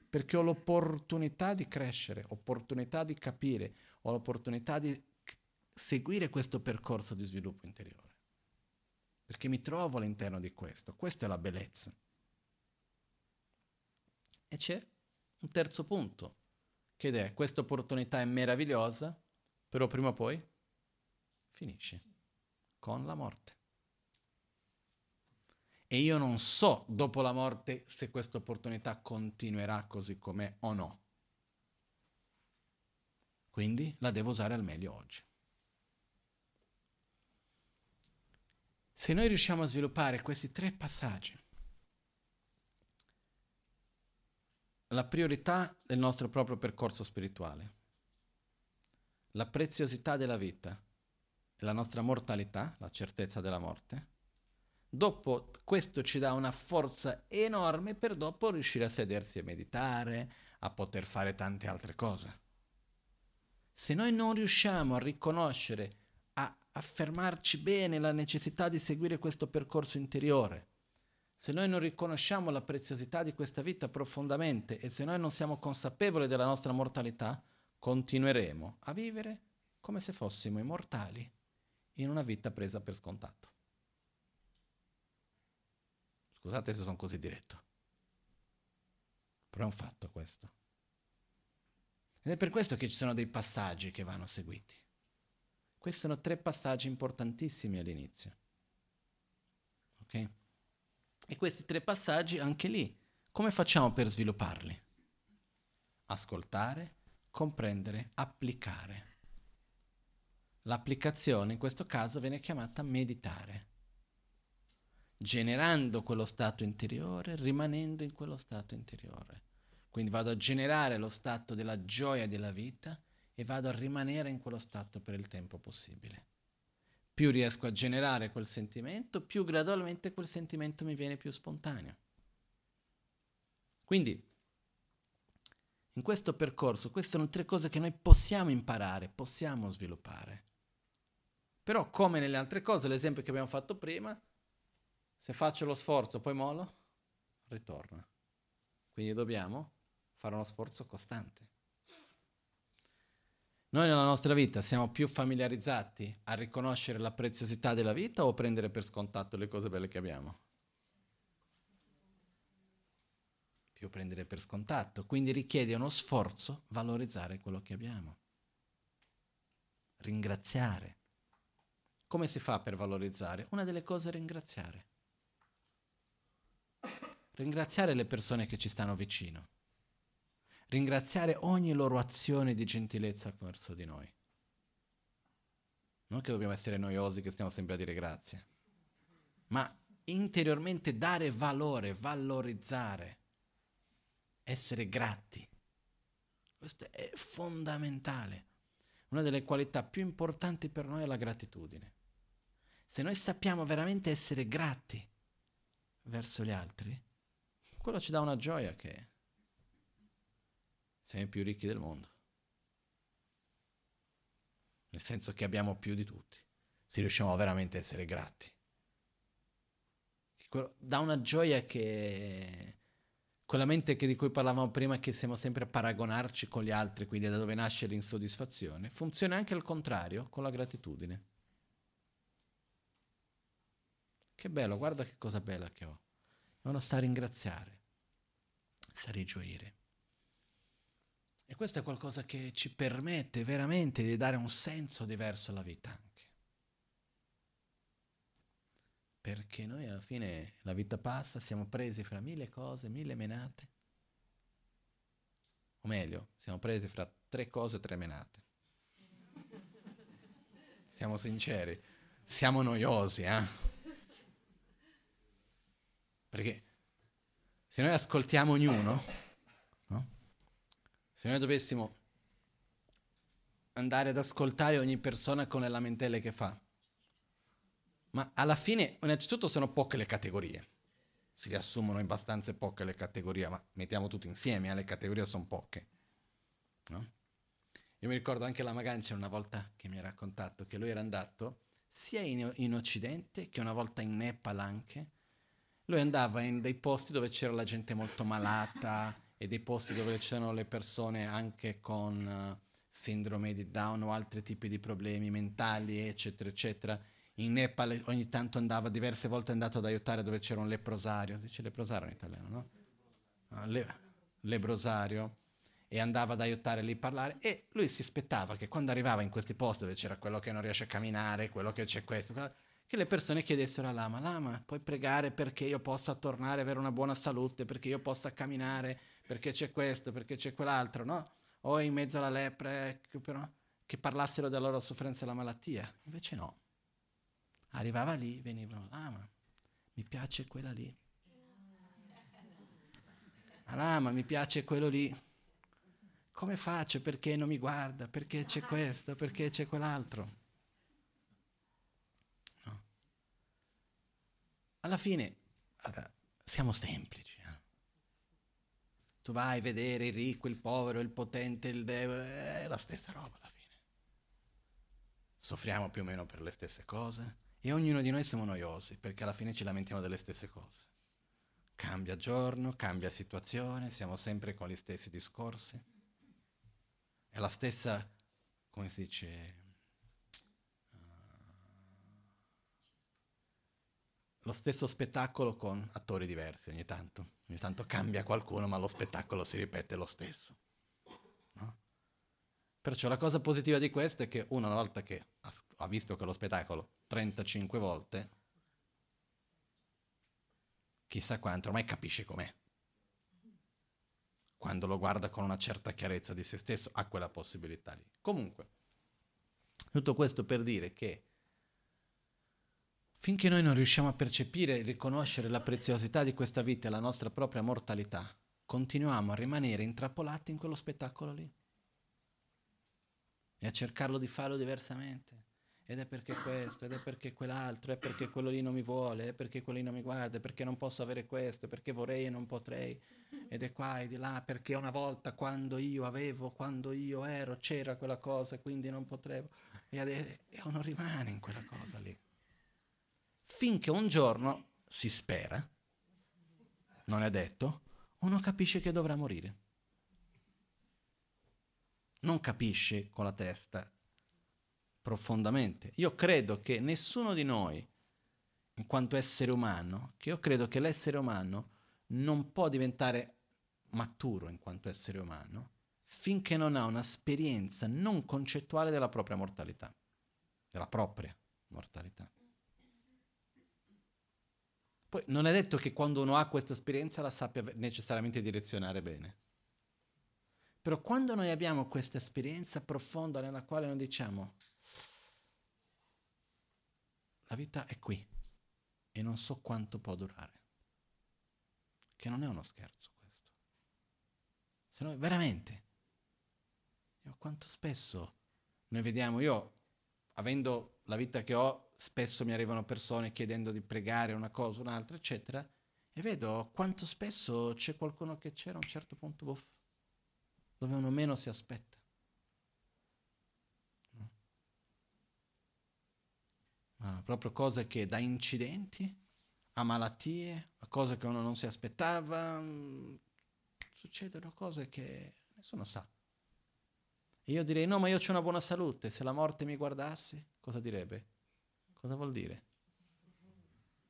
perché ho l'opportunità di crescere, opportunità di capire, ho l'opportunità di seguire questo percorso di sviluppo interiore. Perché mi trovo all'interno di questo, questa è la bellezza. E c'è un terzo punto, che è questa opportunità è meravigliosa, però prima o poi finisce con la morte. E io non so dopo la morte se questa opportunità continuerà così com'è o no. Quindi la devo usare al meglio oggi. Se noi riusciamo a sviluppare questi tre passaggi, la priorità del nostro proprio percorso spirituale, la preziosità della vita la nostra mortalità, la certezza della morte, Dopo questo ci dà una forza enorme per dopo riuscire a sedersi a meditare, a poter fare tante altre cose. Se noi non riusciamo a riconoscere, a affermarci bene la necessità di seguire questo percorso interiore, se noi non riconosciamo la preziosità di questa vita profondamente e se noi non siamo consapevoli della nostra mortalità, continueremo a vivere come se fossimo immortali in una vita presa per scontato. Scusate se sono così diretto. Però è un fatto questo. Ed è per questo che ci sono dei passaggi che vanno seguiti. Questi sono tre passaggi importantissimi all'inizio. Ok? E questi tre passaggi, anche lì, come facciamo per svilupparli? Ascoltare, comprendere, applicare. L'applicazione in questo caso viene chiamata meditare, generando quello stato interiore, rimanendo in quello stato interiore. Quindi vado a generare lo stato della gioia della vita e vado a rimanere in quello stato per il tempo possibile. Più riesco a generare quel sentimento, più gradualmente quel sentimento mi viene più spontaneo. Quindi, in questo percorso, queste sono tre cose che noi possiamo imparare, possiamo sviluppare. Però, come nelle altre cose, l'esempio che abbiamo fatto prima, se faccio lo sforzo poi mollo, ritorna. Quindi dobbiamo fare uno sforzo costante. Noi nella nostra vita siamo più familiarizzati a riconoscere la preziosità della vita o a prendere per scontato le cose belle che abbiamo? Più prendere per scontato, quindi richiede uno sforzo valorizzare quello che abbiamo. Ringraziare. Come si fa per valorizzare? Una delle cose è ringraziare. Ringraziare le persone che ci stanno vicino ringraziare ogni loro azione di gentilezza verso di noi. Non che dobbiamo essere noiosi che stiamo sempre a dire grazie, ma interiormente dare valore, valorizzare, essere grati. Questo è fondamentale. Una delle qualità più importanti per noi è la gratitudine. Se noi sappiamo veramente essere grati verso gli altri, quello ci dà una gioia che siamo i più ricchi del mondo. Nel senso che abbiamo più di tutti. Se riusciamo veramente a essere grati. Dà una gioia che quella mente di cui parlavamo prima, che siamo sempre a paragonarci con gli altri, quindi da dove nasce l'insoddisfazione, funziona anche al contrario, con la gratitudine. Che bello, guarda che cosa bella che ho. Uno sta a ringraziare, sta a rigioire. E questo è qualcosa che ci permette veramente di dare un senso diverso alla vita anche. Perché noi alla fine la vita passa, siamo presi fra mille cose, mille menate. O meglio, siamo presi fra tre cose e tre menate. Siamo sinceri, siamo noiosi, eh? Perché se noi ascoltiamo ognuno, se noi dovessimo andare ad ascoltare ogni persona con le lamentele che fa, ma alla fine, innanzitutto, sono poche le categorie. Si riassumono abbastanza poche le categorie, ma mettiamo tutti insieme, eh, le categorie sono poche. No? Io mi ricordo anche la Magancia una volta che mi ha raccontato che lui era andato sia in, in Occidente che una volta in Nepal anche. Lui andava in dei posti dove c'era la gente molto malata, e dei posti dove c'erano le persone anche con uh, sindrome di Down o altri tipi di problemi mentali, eccetera, eccetera. In Nepal ogni tanto andava, diverse volte è andato ad aiutare dove c'era un leprosario, dice leprosario in italiano, no? Uh, le, lebrosario, e andava ad aiutare lì a parlare e lui si aspettava che quando arrivava in questi posti dove c'era quello che non riesce a camminare, quello che c'è questo, quello, che le persone chiedessero a Lama, Lama, puoi pregare perché io possa tornare avere una buona salute, perché io possa camminare, perché c'è questo, perché c'è quell'altro, no? O in mezzo alla lepre, che, però, che parlassero della loro sofferenza e della malattia. Invece no. Arrivava lì, venivano, Lama, mi piace quella lì. Lama, mi piace quello lì. Come faccio? Perché non mi guarda? Perché c'è questo? Perché c'è quell'altro? Alla fine, guarda, siamo semplici. Tu vai a vedere il ricco, il povero, il potente, il debole, è la stessa roba alla fine. Soffriamo più o meno per le stesse cose e ognuno di noi siamo noiosi perché alla fine ci lamentiamo delle stesse cose. Cambia giorno, cambia situazione, siamo sempre con gli stessi discorsi. È la stessa, come si dice, lo stesso spettacolo con attori diversi ogni tanto. Ogni tanto cambia qualcuno, ma lo spettacolo si ripete lo stesso. No? Perciò la cosa positiva di questo è che una volta che ha visto quello spettacolo 35 volte, chissà quanto, ormai capisce com'è. Quando lo guarda con una certa chiarezza di se stesso, ha quella possibilità lì. Comunque, tutto questo per dire che finché noi non riusciamo a percepire e riconoscere la preziosità di questa vita e la nostra propria mortalità, continuiamo a rimanere intrappolati in quello spettacolo lì e a cercarlo di farlo diversamente. Ed è perché questo, ed è perché quell'altro, è perché quello lì non mi vuole, è perché quello lì non mi guarda, è perché non posso avere questo, perché vorrei e non potrei. Ed è qua e di là, perché una volta quando io avevo, quando io ero, c'era quella cosa e quindi non potevo. E, adesso, e uno rimane in quella cosa lì. Finché un giorno, si spera, non è detto, uno capisce che dovrà morire. Non capisce con la testa profondamente. Io credo che nessuno di noi, in quanto essere umano, che io credo che l'essere umano non può diventare maturo in quanto essere umano finché non ha un'esperienza non concettuale della propria mortalità, della propria mortalità. Poi non è detto che quando uno ha questa esperienza la sappia necessariamente direzionare bene. Però quando noi abbiamo questa esperienza profonda nella quale noi diciamo, la vita è qui e non so quanto può durare, che non è uno scherzo questo. Se noi veramente, io quanto spesso noi vediamo, io avendo la vita che ho, spesso mi arrivano persone chiedendo di pregare una cosa, un'altra, eccetera, e vedo quanto spesso c'è qualcuno che c'era a un certo punto boh, dove uno meno si aspetta. Ma proprio cose che da incidenti a malattie, a cose che uno non si aspettava, mm, succedono cose che nessuno sa. E io direi no, ma io ho una buona salute, se la morte mi guardasse, cosa direbbe? Cosa vuol dire?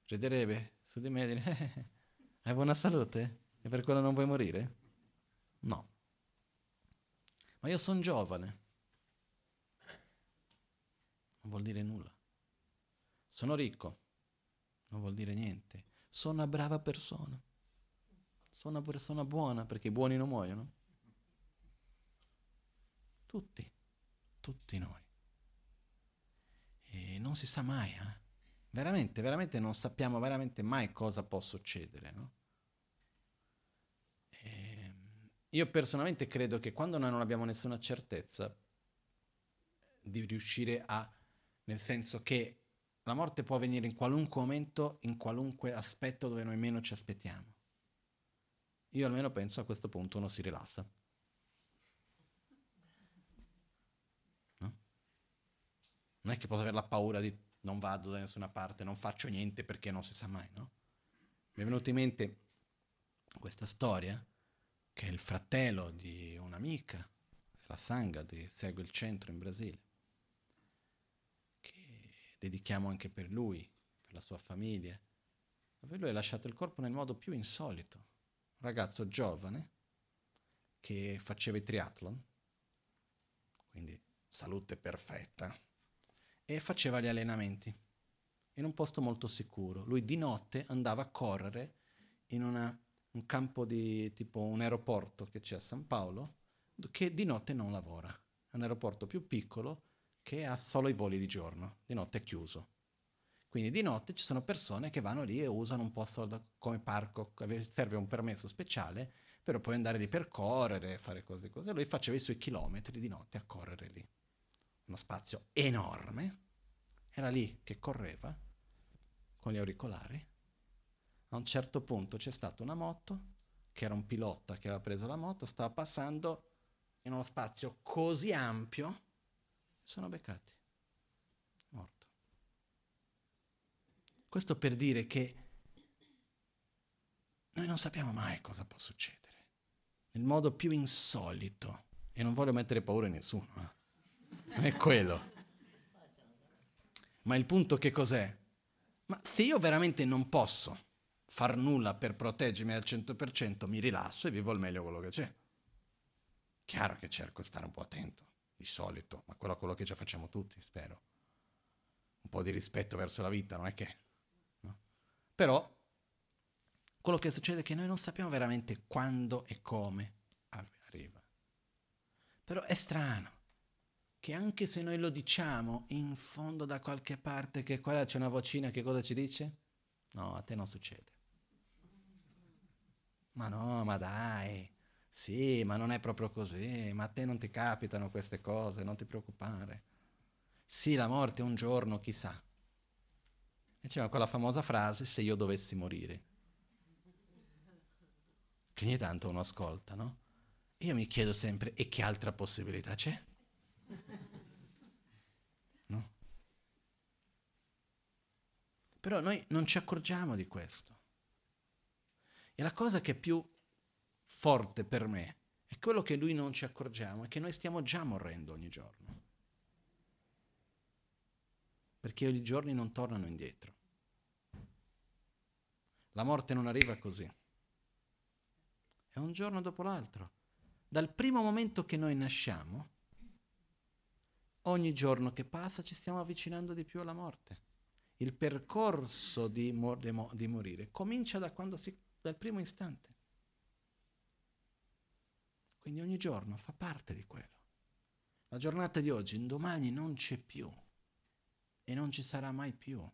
Riderebbe su di me e dire, hai buona salute? E per quello non vuoi morire? No. Ma io sono giovane. Non vuol dire nulla. Sono ricco. Non vuol dire niente. Sono una brava persona. Sono una persona buona perché i buoni non muoiono. Tutti, tutti noi. E non si sa mai, eh? Veramente, veramente non sappiamo veramente mai cosa può succedere, no? E io personalmente credo che quando noi non abbiamo nessuna certezza di riuscire a, nel senso che la morte può avvenire in qualunque momento, in qualunque aspetto dove noi meno ci aspettiamo. Io almeno penso a questo punto uno si rilassa. Non è che posso avere la paura di non vado da nessuna parte, non faccio niente perché non si sa mai, no? Mi è venuta in mente questa storia che è il fratello di un'amica, la Sangha, di Segue il Centro in Brasile, che dedichiamo anche per lui, per la sua famiglia, dove lui ha lasciato il corpo nel modo più insolito. Un ragazzo giovane che faceva i triathlon, quindi salute perfetta, e faceva gli allenamenti in un posto molto sicuro. Lui di notte andava a correre in una, un campo di tipo un aeroporto che c'è a San Paolo, che di notte non lavora. È un aeroporto più piccolo che ha solo i voli di giorno, di notte è chiuso. Quindi di notte ci sono persone che vanno lì e usano un posto da, come parco, serve un permesso speciale, però puoi andare lì per correre, fare cose così. Lui faceva i suoi chilometri di notte a correre lì uno spazio enorme, era lì che correva con gli auricolari. A un certo punto c'è stata una moto, che era un pilota che aveva preso la moto, stava passando in uno spazio così ampio, sono beccati. Morto. Questo per dire che noi non sappiamo mai cosa può succedere. Nel modo più insolito. E non voglio mettere paura in nessuno. Eh non è quello. Ma il punto che cos'è? Ma se io veramente non posso far nulla per proteggermi al 100%, mi rilasso e vivo al meglio quello che c'è. Chiaro che cerco di stare un po' attento, di solito, ma quello è quello che già facciamo tutti, spero. Un po' di rispetto verso la vita, non è che... No? Però quello che succede è che noi non sappiamo veramente quando e come arriva. Però è strano che anche se noi lo diciamo in fondo da qualche parte che qua c'è una vocina che cosa ci dice? No, a te non succede. Ma no, ma dai, sì, ma non è proprio così, ma a te non ti capitano queste cose, non ti preoccupare. Sì, la morte un giorno, chissà. E c'era quella famosa frase, se io dovessi morire. Che ogni tanto uno ascolta, no? Io mi chiedo sempre, e che altra possibilità c'è? No? Però noi non ci accorgiamo di questo. E la cosa che è più forte per me è quello che lui non ci accorgiamo, è che noi stiamo già morendo ogni giorno. Perché i giorni non tornano indietro. La morte non arriva così. È un giorno dopo l'altro. Dal primo momento che noi nasciamo, ogni giorno che passa ci stiamo avvicinando di più alla morte. Il percorso di, mor- di morire comincia da si, dal primo istante. Quindi ogni giorno fa parte di quello. La giornata di oggi, domani non c'è più e non ci sarà mai più.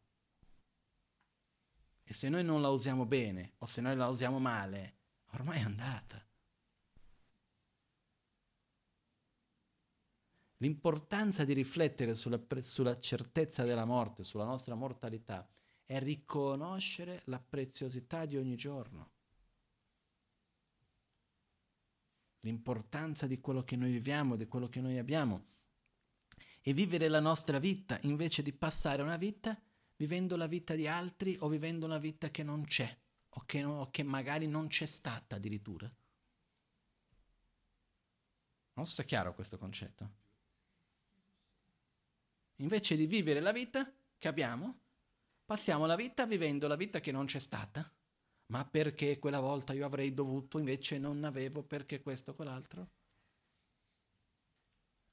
E se noi non la usiamo bene o se noi la usiamo male, ormai è andata. L'importanza di riflettere sulla, sulla, certezza della morte, sulla nostra mortalità, è riconoscere la preziosità di ogni giorno. L'importanza di quello che noi viviamo, di quello che noi abbiamo. E vivere la nostra vita invece di passare una vita vivendo la vita di altri o vivendo una vita che non c'è o che, o che magari non c'è stata addirittura. Non so se è chiaro questo concetto. Invece di vivere la vita che abbiamo, passiamo la vita vivendo la vita che non c'è stata. Ma perché quella volta io avrei dovuto, invece non avevo, perché questo o quell'altro?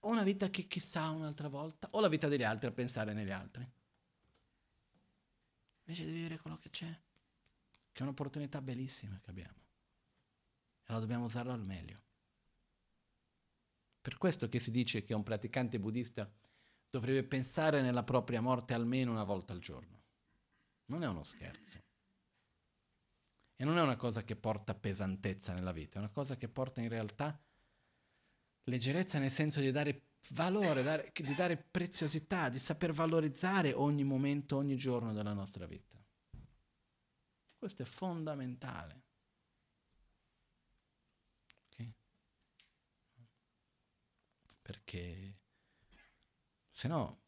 O una vita che chissà un'altra volta, o la vita degli altri a pensare negli altri. Invece di vivere quello che c'è, che è un'opportunità bellissima che abbiamo. E la dobbiamo usarlo al meglio. Per questo che si dice che un praticante buddista dovrebbe pensare nella propria morte almeno una volta al giorno. Non è uno scherzo. E non è una cosa che porta pesantezza nella vita, è una cosa che porta in realtà leggerezza nel senso di dare valore, dare, di dare preziosità, di saper valorizzare ogni momento, ogni giorno della nostra vita. Questo è fondamentale. Okay? Perché se no,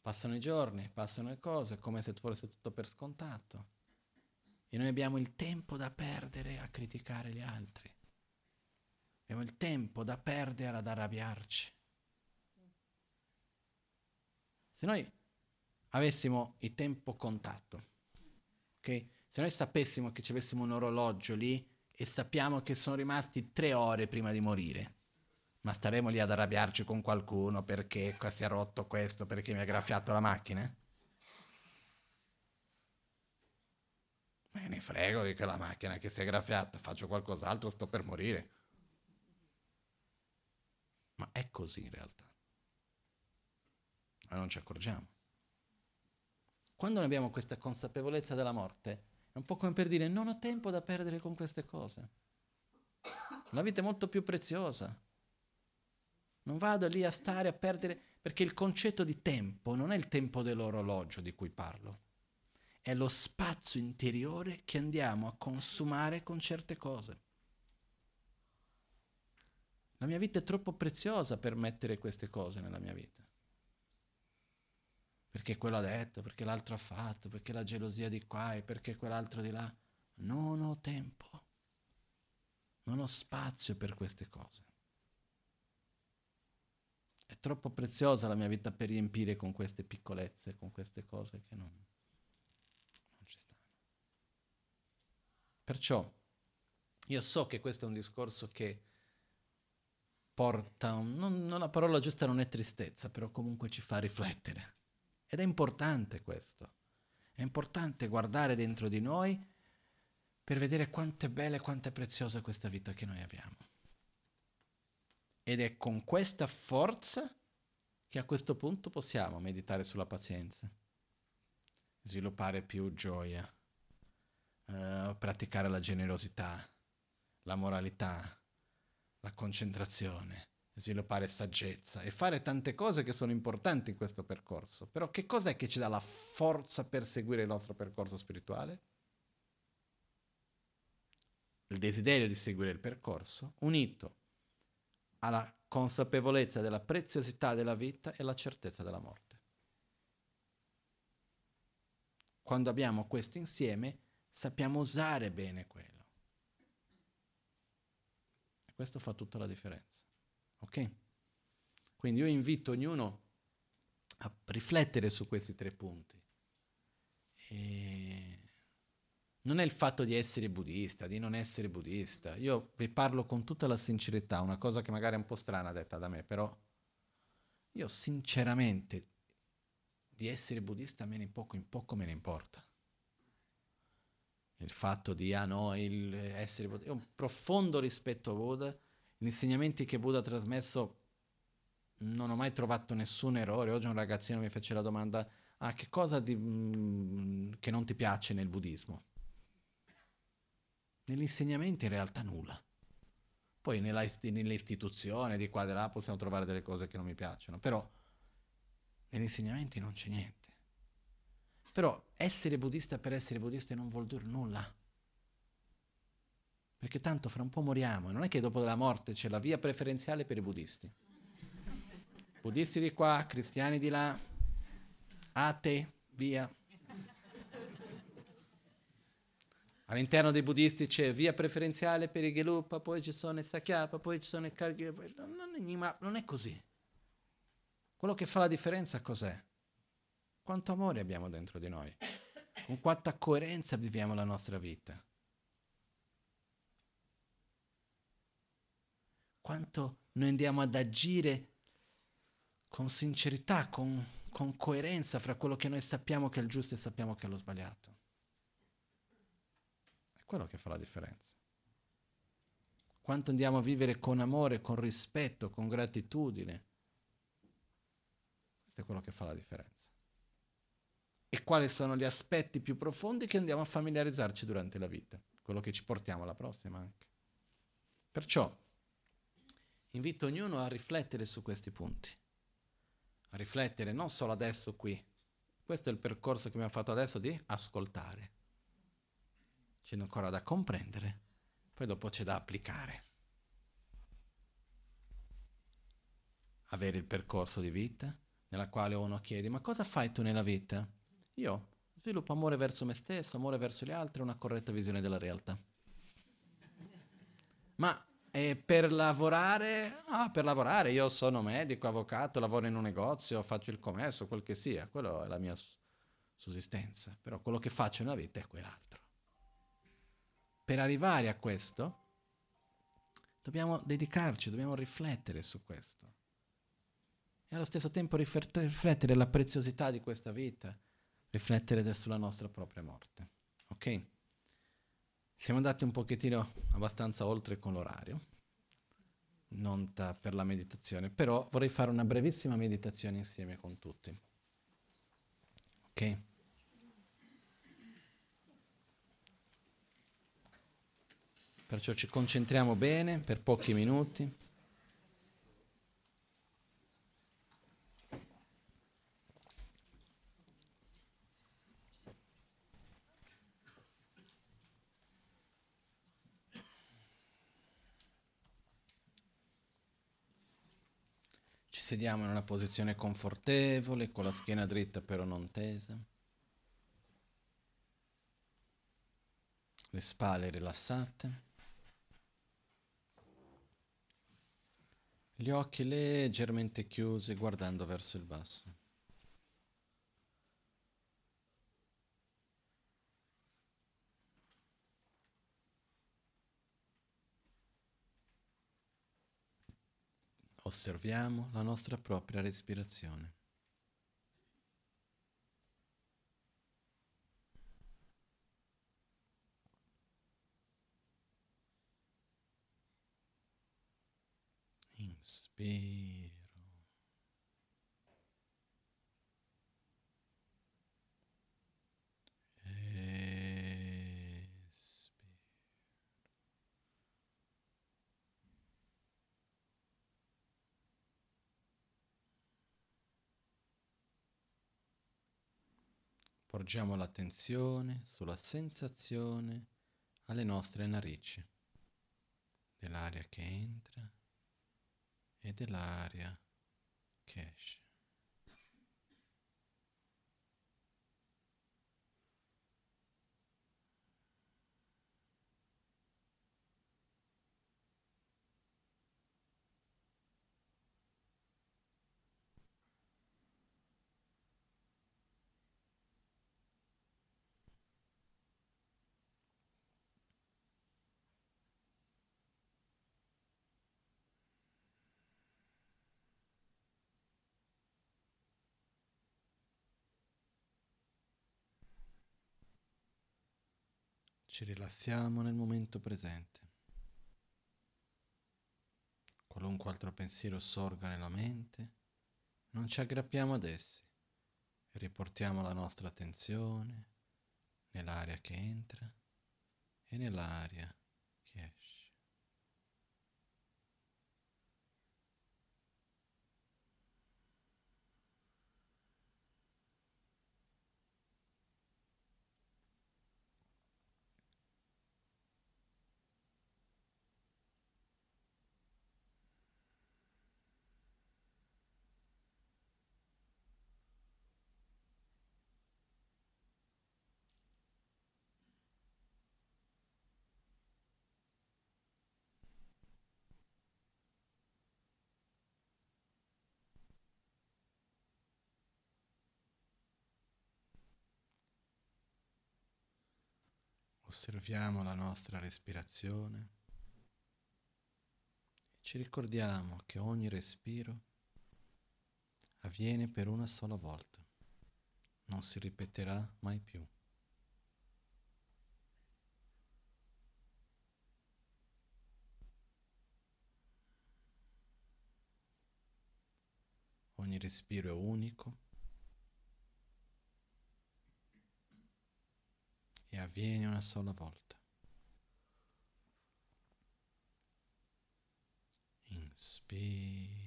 passano i giorni, passano le cose, come se fosse tutto per scontato. E noi abbiamo il tempo da perdere a criticare gli altri. Abbiamo il tempo da perdere ad arrabbiarci. Se noi avessimo il tempo contatto, ok? Se noi sapessimo che ci avessimo un orologio lì e sappiamo che sono rimasti tre ore prima di morire, ma staremo lì ad arrabbiarci con qualcuno perché si è rotto questo, perché mi ha graffiato la macchina? Me ne frego di quella macchina che si è graffiata, faccio qualcos'altro, sto per morire. Ma è così in realtà. Ma non ci accorgiamo. Quando noi abbiamo questa consapevolezza della morte, è un po' come per dire non ho tempo da perdere con queste cose. La vita è molto più preziosa. Non vado lì a stare a perdere, perché il concetto di tempo non è il tempo dell'orologio di cui parlo, è lo spazio interiore che andiamo a consumare con certe cose. La mia vita è troppo preziosa per mettere queste cose nella mia vita. Perché quello ha detto, perché l'altro ha fatto, perché la gelosia di qua e perché quell'altro di là. Non ho tempo. Non ho spazio per queste cose. È troppo preziosa la mia vita per riempire con queste piccolezze, con queste cose che non, non ci stanno. Perciò io so che questo è un discorso che porta, non, non, la parola giusta non è tristezza, però comunque ci fa riflettere. Ed è importante questo. È importante guardare dentro di noi per vedere quanto è bella e quanto è preziosa questa vita che noi abbiamo. Ed è con questa forza che a questo punto possiamo meditare sulla pazienza, sviluppare più gioia, uh, praticare la generosità, la moralità, la concentrazione, sviluppare saggezza e fare tante cose che sono importanti in questo percorso. Però che cos'è che ci dà la forza per seguire il nostro percorso spirituale? Il desiderio di seguire il percorso, unito alla consapevolezza della preziosità della vita e la certezza della morte. Quando abbiamo questo insieme, sappiamo usare bene quello. E questo fa tutta la differenza. Ok? Quindi io invito ognuno a riflettere su questi tre punti. E non è il fatto di essere buddista, di non essere buddista. Io vi parlo con tutta la sincerità, una cosa che magari è un po' strana detta da me, però io sinceramente di essere buddista me ne poco in poco me ne importa. Il fatto di, ah no, il essere buddista, ho un profondo rispetto a Buddha, gli insegnamenti che Buddha ha trasmesso non ho mai trovato nessun errore. Oggi un ragazzino mi fece la domanda, ah che cosa di, mm, che non ti piace nel buddismo? Negli insegnamenti in realtà nulla. Poi istituzioni di qua e di là possiamo trovare delle cose che non mi piacciono, però negli insegnamenti non c'è niente. Però essere buddista per essere buddista non vuol dire nulla. Perché tanto fra un po' moriamo, non è che dopo la morte c'è la via preferenziale per i buddisti. Buddisti di qua, cristiani di là, atei, via. All'interno dei buddisti c'è via preferenziale per i Gelupa, poi ci sono i Sakyapa, poi ci sono i Kargya. Non, non è così. Quello che fa la differenza cos'è? Quanto amore abbiamo dentro di noi? Con quanta coerenza viviamo la nostra vita? Quanto noi andiamo ad agire con sincerità, con, con coerenza fra quello che noi sappiamo che è il giusto e sappiamo che è lo sbagliato quello che fa la differenza. Quanto andiamo a vivere con amore, con rispetto, con gratitudine. Questo è quello che fa la differenza. E quali sono gli aspetti più profondi che andiamo a familiarizzarci durante la vita, quello che ci portiamo alla prossima anche. Perciò invito ognuno a riflettere su questi punti, a riflettere non solo adesso qui, questo è il percorso che abbiamo fatto adesso di ascoltare c'è ancora da comprendere, poi dopo c'è da applicare. Avere il percorso di vita nella quale uno chiede ma cosa fai tu nella vita? Io sviluppo amore verso me stesso, amore verso gli altri, una corretta visione della realtà. Ma eh, per lavorare, ah, per lavorare, io sono medico, avvocato, lavoro in un negozio, faccio il commesso, quel che sia, quello è la mia sussistenza, però quello che faccio nella vita è quell'altro per arrivare a questo dobbiamo dedicarci, dobbiamo riflettere su questo. E allo stesso tempo riflettere la preziosità di questa vita, riflettere sulla nostra propria morte. Ok? Siamo andati un pochettino abbastanza oltre con l'orario, non per la meditazione, però vorrei fare una brevissima meditazione insieme con tutti. Ok? Perciò ci concentriamo bene per pochi minuti. Ci sediamo in una posizione confortevole, con la schiena dritta però non tesa. Le spalle rilassate. Gli occhi leggermente chiusi guardando verso il basso. Osserviamo la nostra propria respirazione. Inspiro. Porgiamo l'attenzione sulla sensazione alle nostre narici, dell'aria che entra e dell'aria che Ci rilassiamo nel momento presente. Qualunque altro pensiero sorga nella mente, non ci aggrappiamo ad essi e riportiamo la nostra attenzione nell'aria che entra e nell'aria che esce. Osserviamo la nostra respirazione. E ci ricordiamo che ogni respiro avviene per una sola volta, non si ripeterà mai più. Ogni respiro è unico e avviene una sola volta. Inspiro.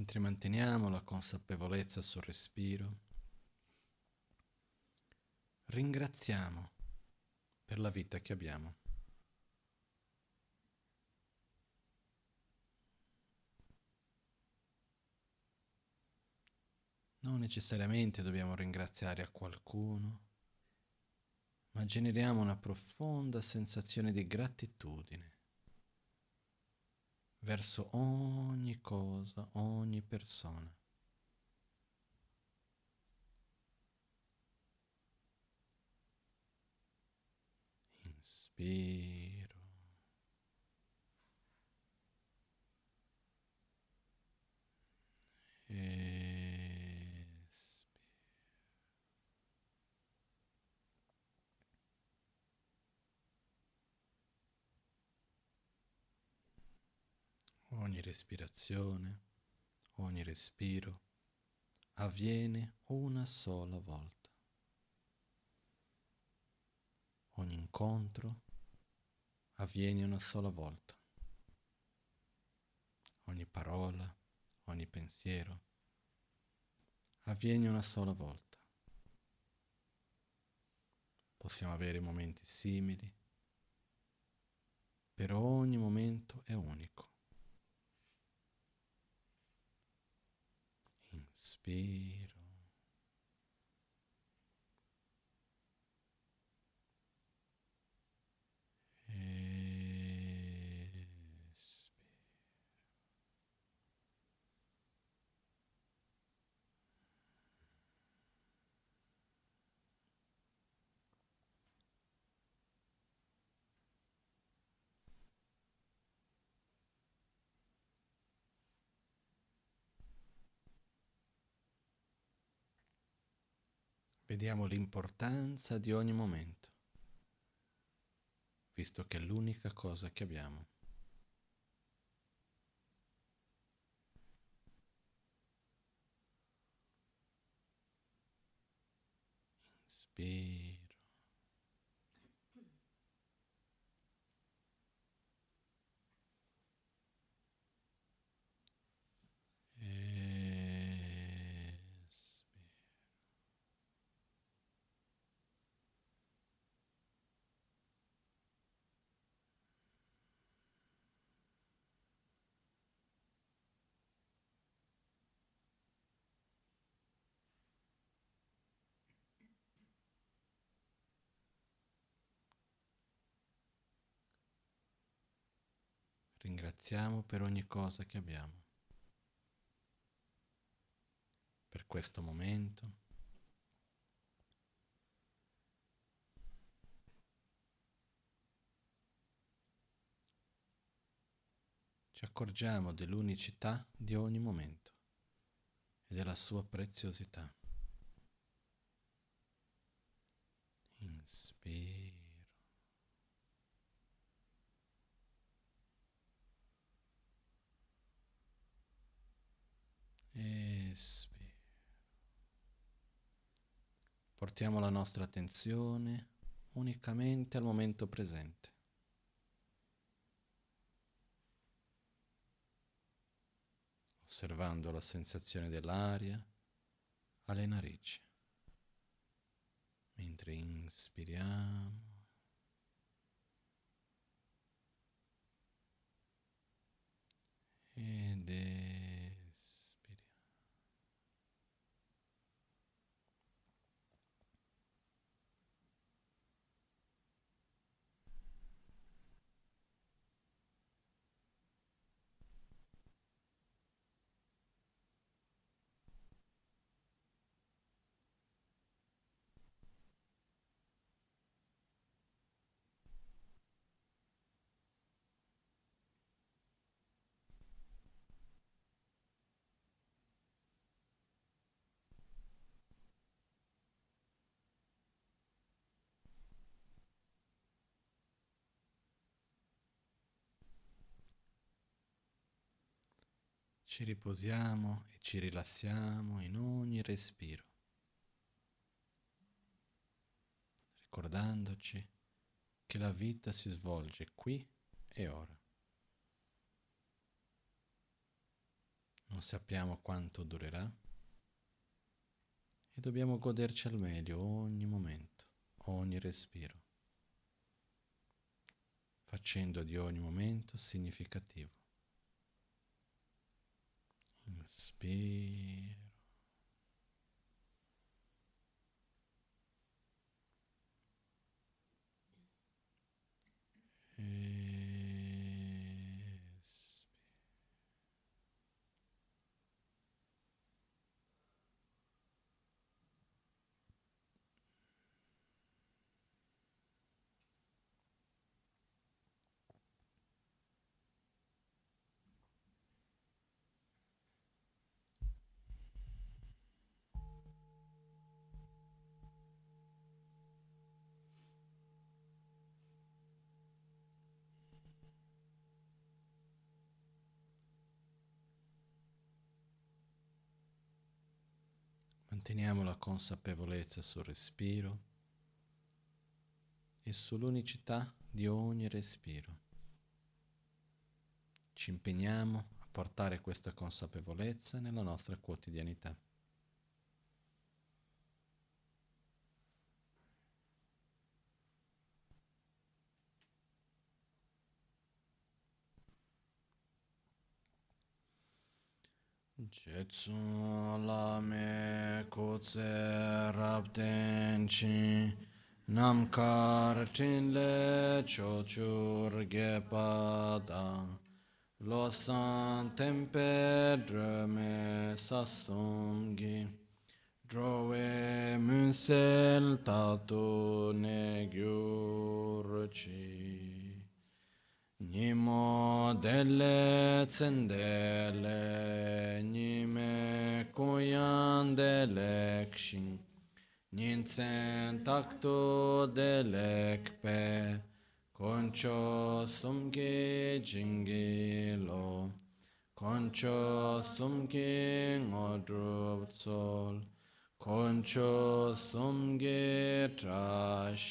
Mentre manteniamo la consapevolezza sul respiro, ringraziamo per la vita che abbiamo. Non necessariamente dobbiamo ringraziare a qualcuno, ma generiamo una profonda sensazione di gratitudine verso ogni cosa, ogni persona. Inspiro. Ogni respirazione, ogni respiro avviene una sola volta. Ogni incontro avviene una sola volta. Ogni parola, ogni pensiero avviene una sola volta. Possiamo avere momenti simili, però ogni momento è unico. Spiro. E... Vediamo l'importanza di ogni momento, visto che è l'unica cosa che abbiamo. Inspira. Ringraziamo per ogni cosa che abbiamo, per questo momento. Ci accorgiamo dell'unicità di ogni momento e della sua preziosità. Inspira. Espira. Portiamo la nostra attenzione unicamente al momento presente. Osservando la sensazione dell'aria alle narici. Mentre inspiriamo ed espiriamo. Ci riposiamo e ci rilassiamo in ogni respiro, ricordandoci che la vita si svolge qui e ora. Non sappiamo quanto durerà e dobbiamo goderci al meglio ogni momento, ogni respiro, facendo di ogni momento significativo. Inspiro. Manteniamo la consapevolezza sul respiro e sull'unicità di ogni respiro. Ci impegniamo a portare questa consapevolezza nella nostra quotidianità. Jetsu lame kutse rabden chi namkar tinle chochur gepada losan tempe dröme sasumgi drove munsel tatu ne gyurchi Nimo delle zendele, nime kuyan dele kshin, Ninsen takto delekpe Concho sumge jingi lo. Concho sumge ngodrup sol Concho sumge trashishon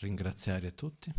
ringraziare tutti.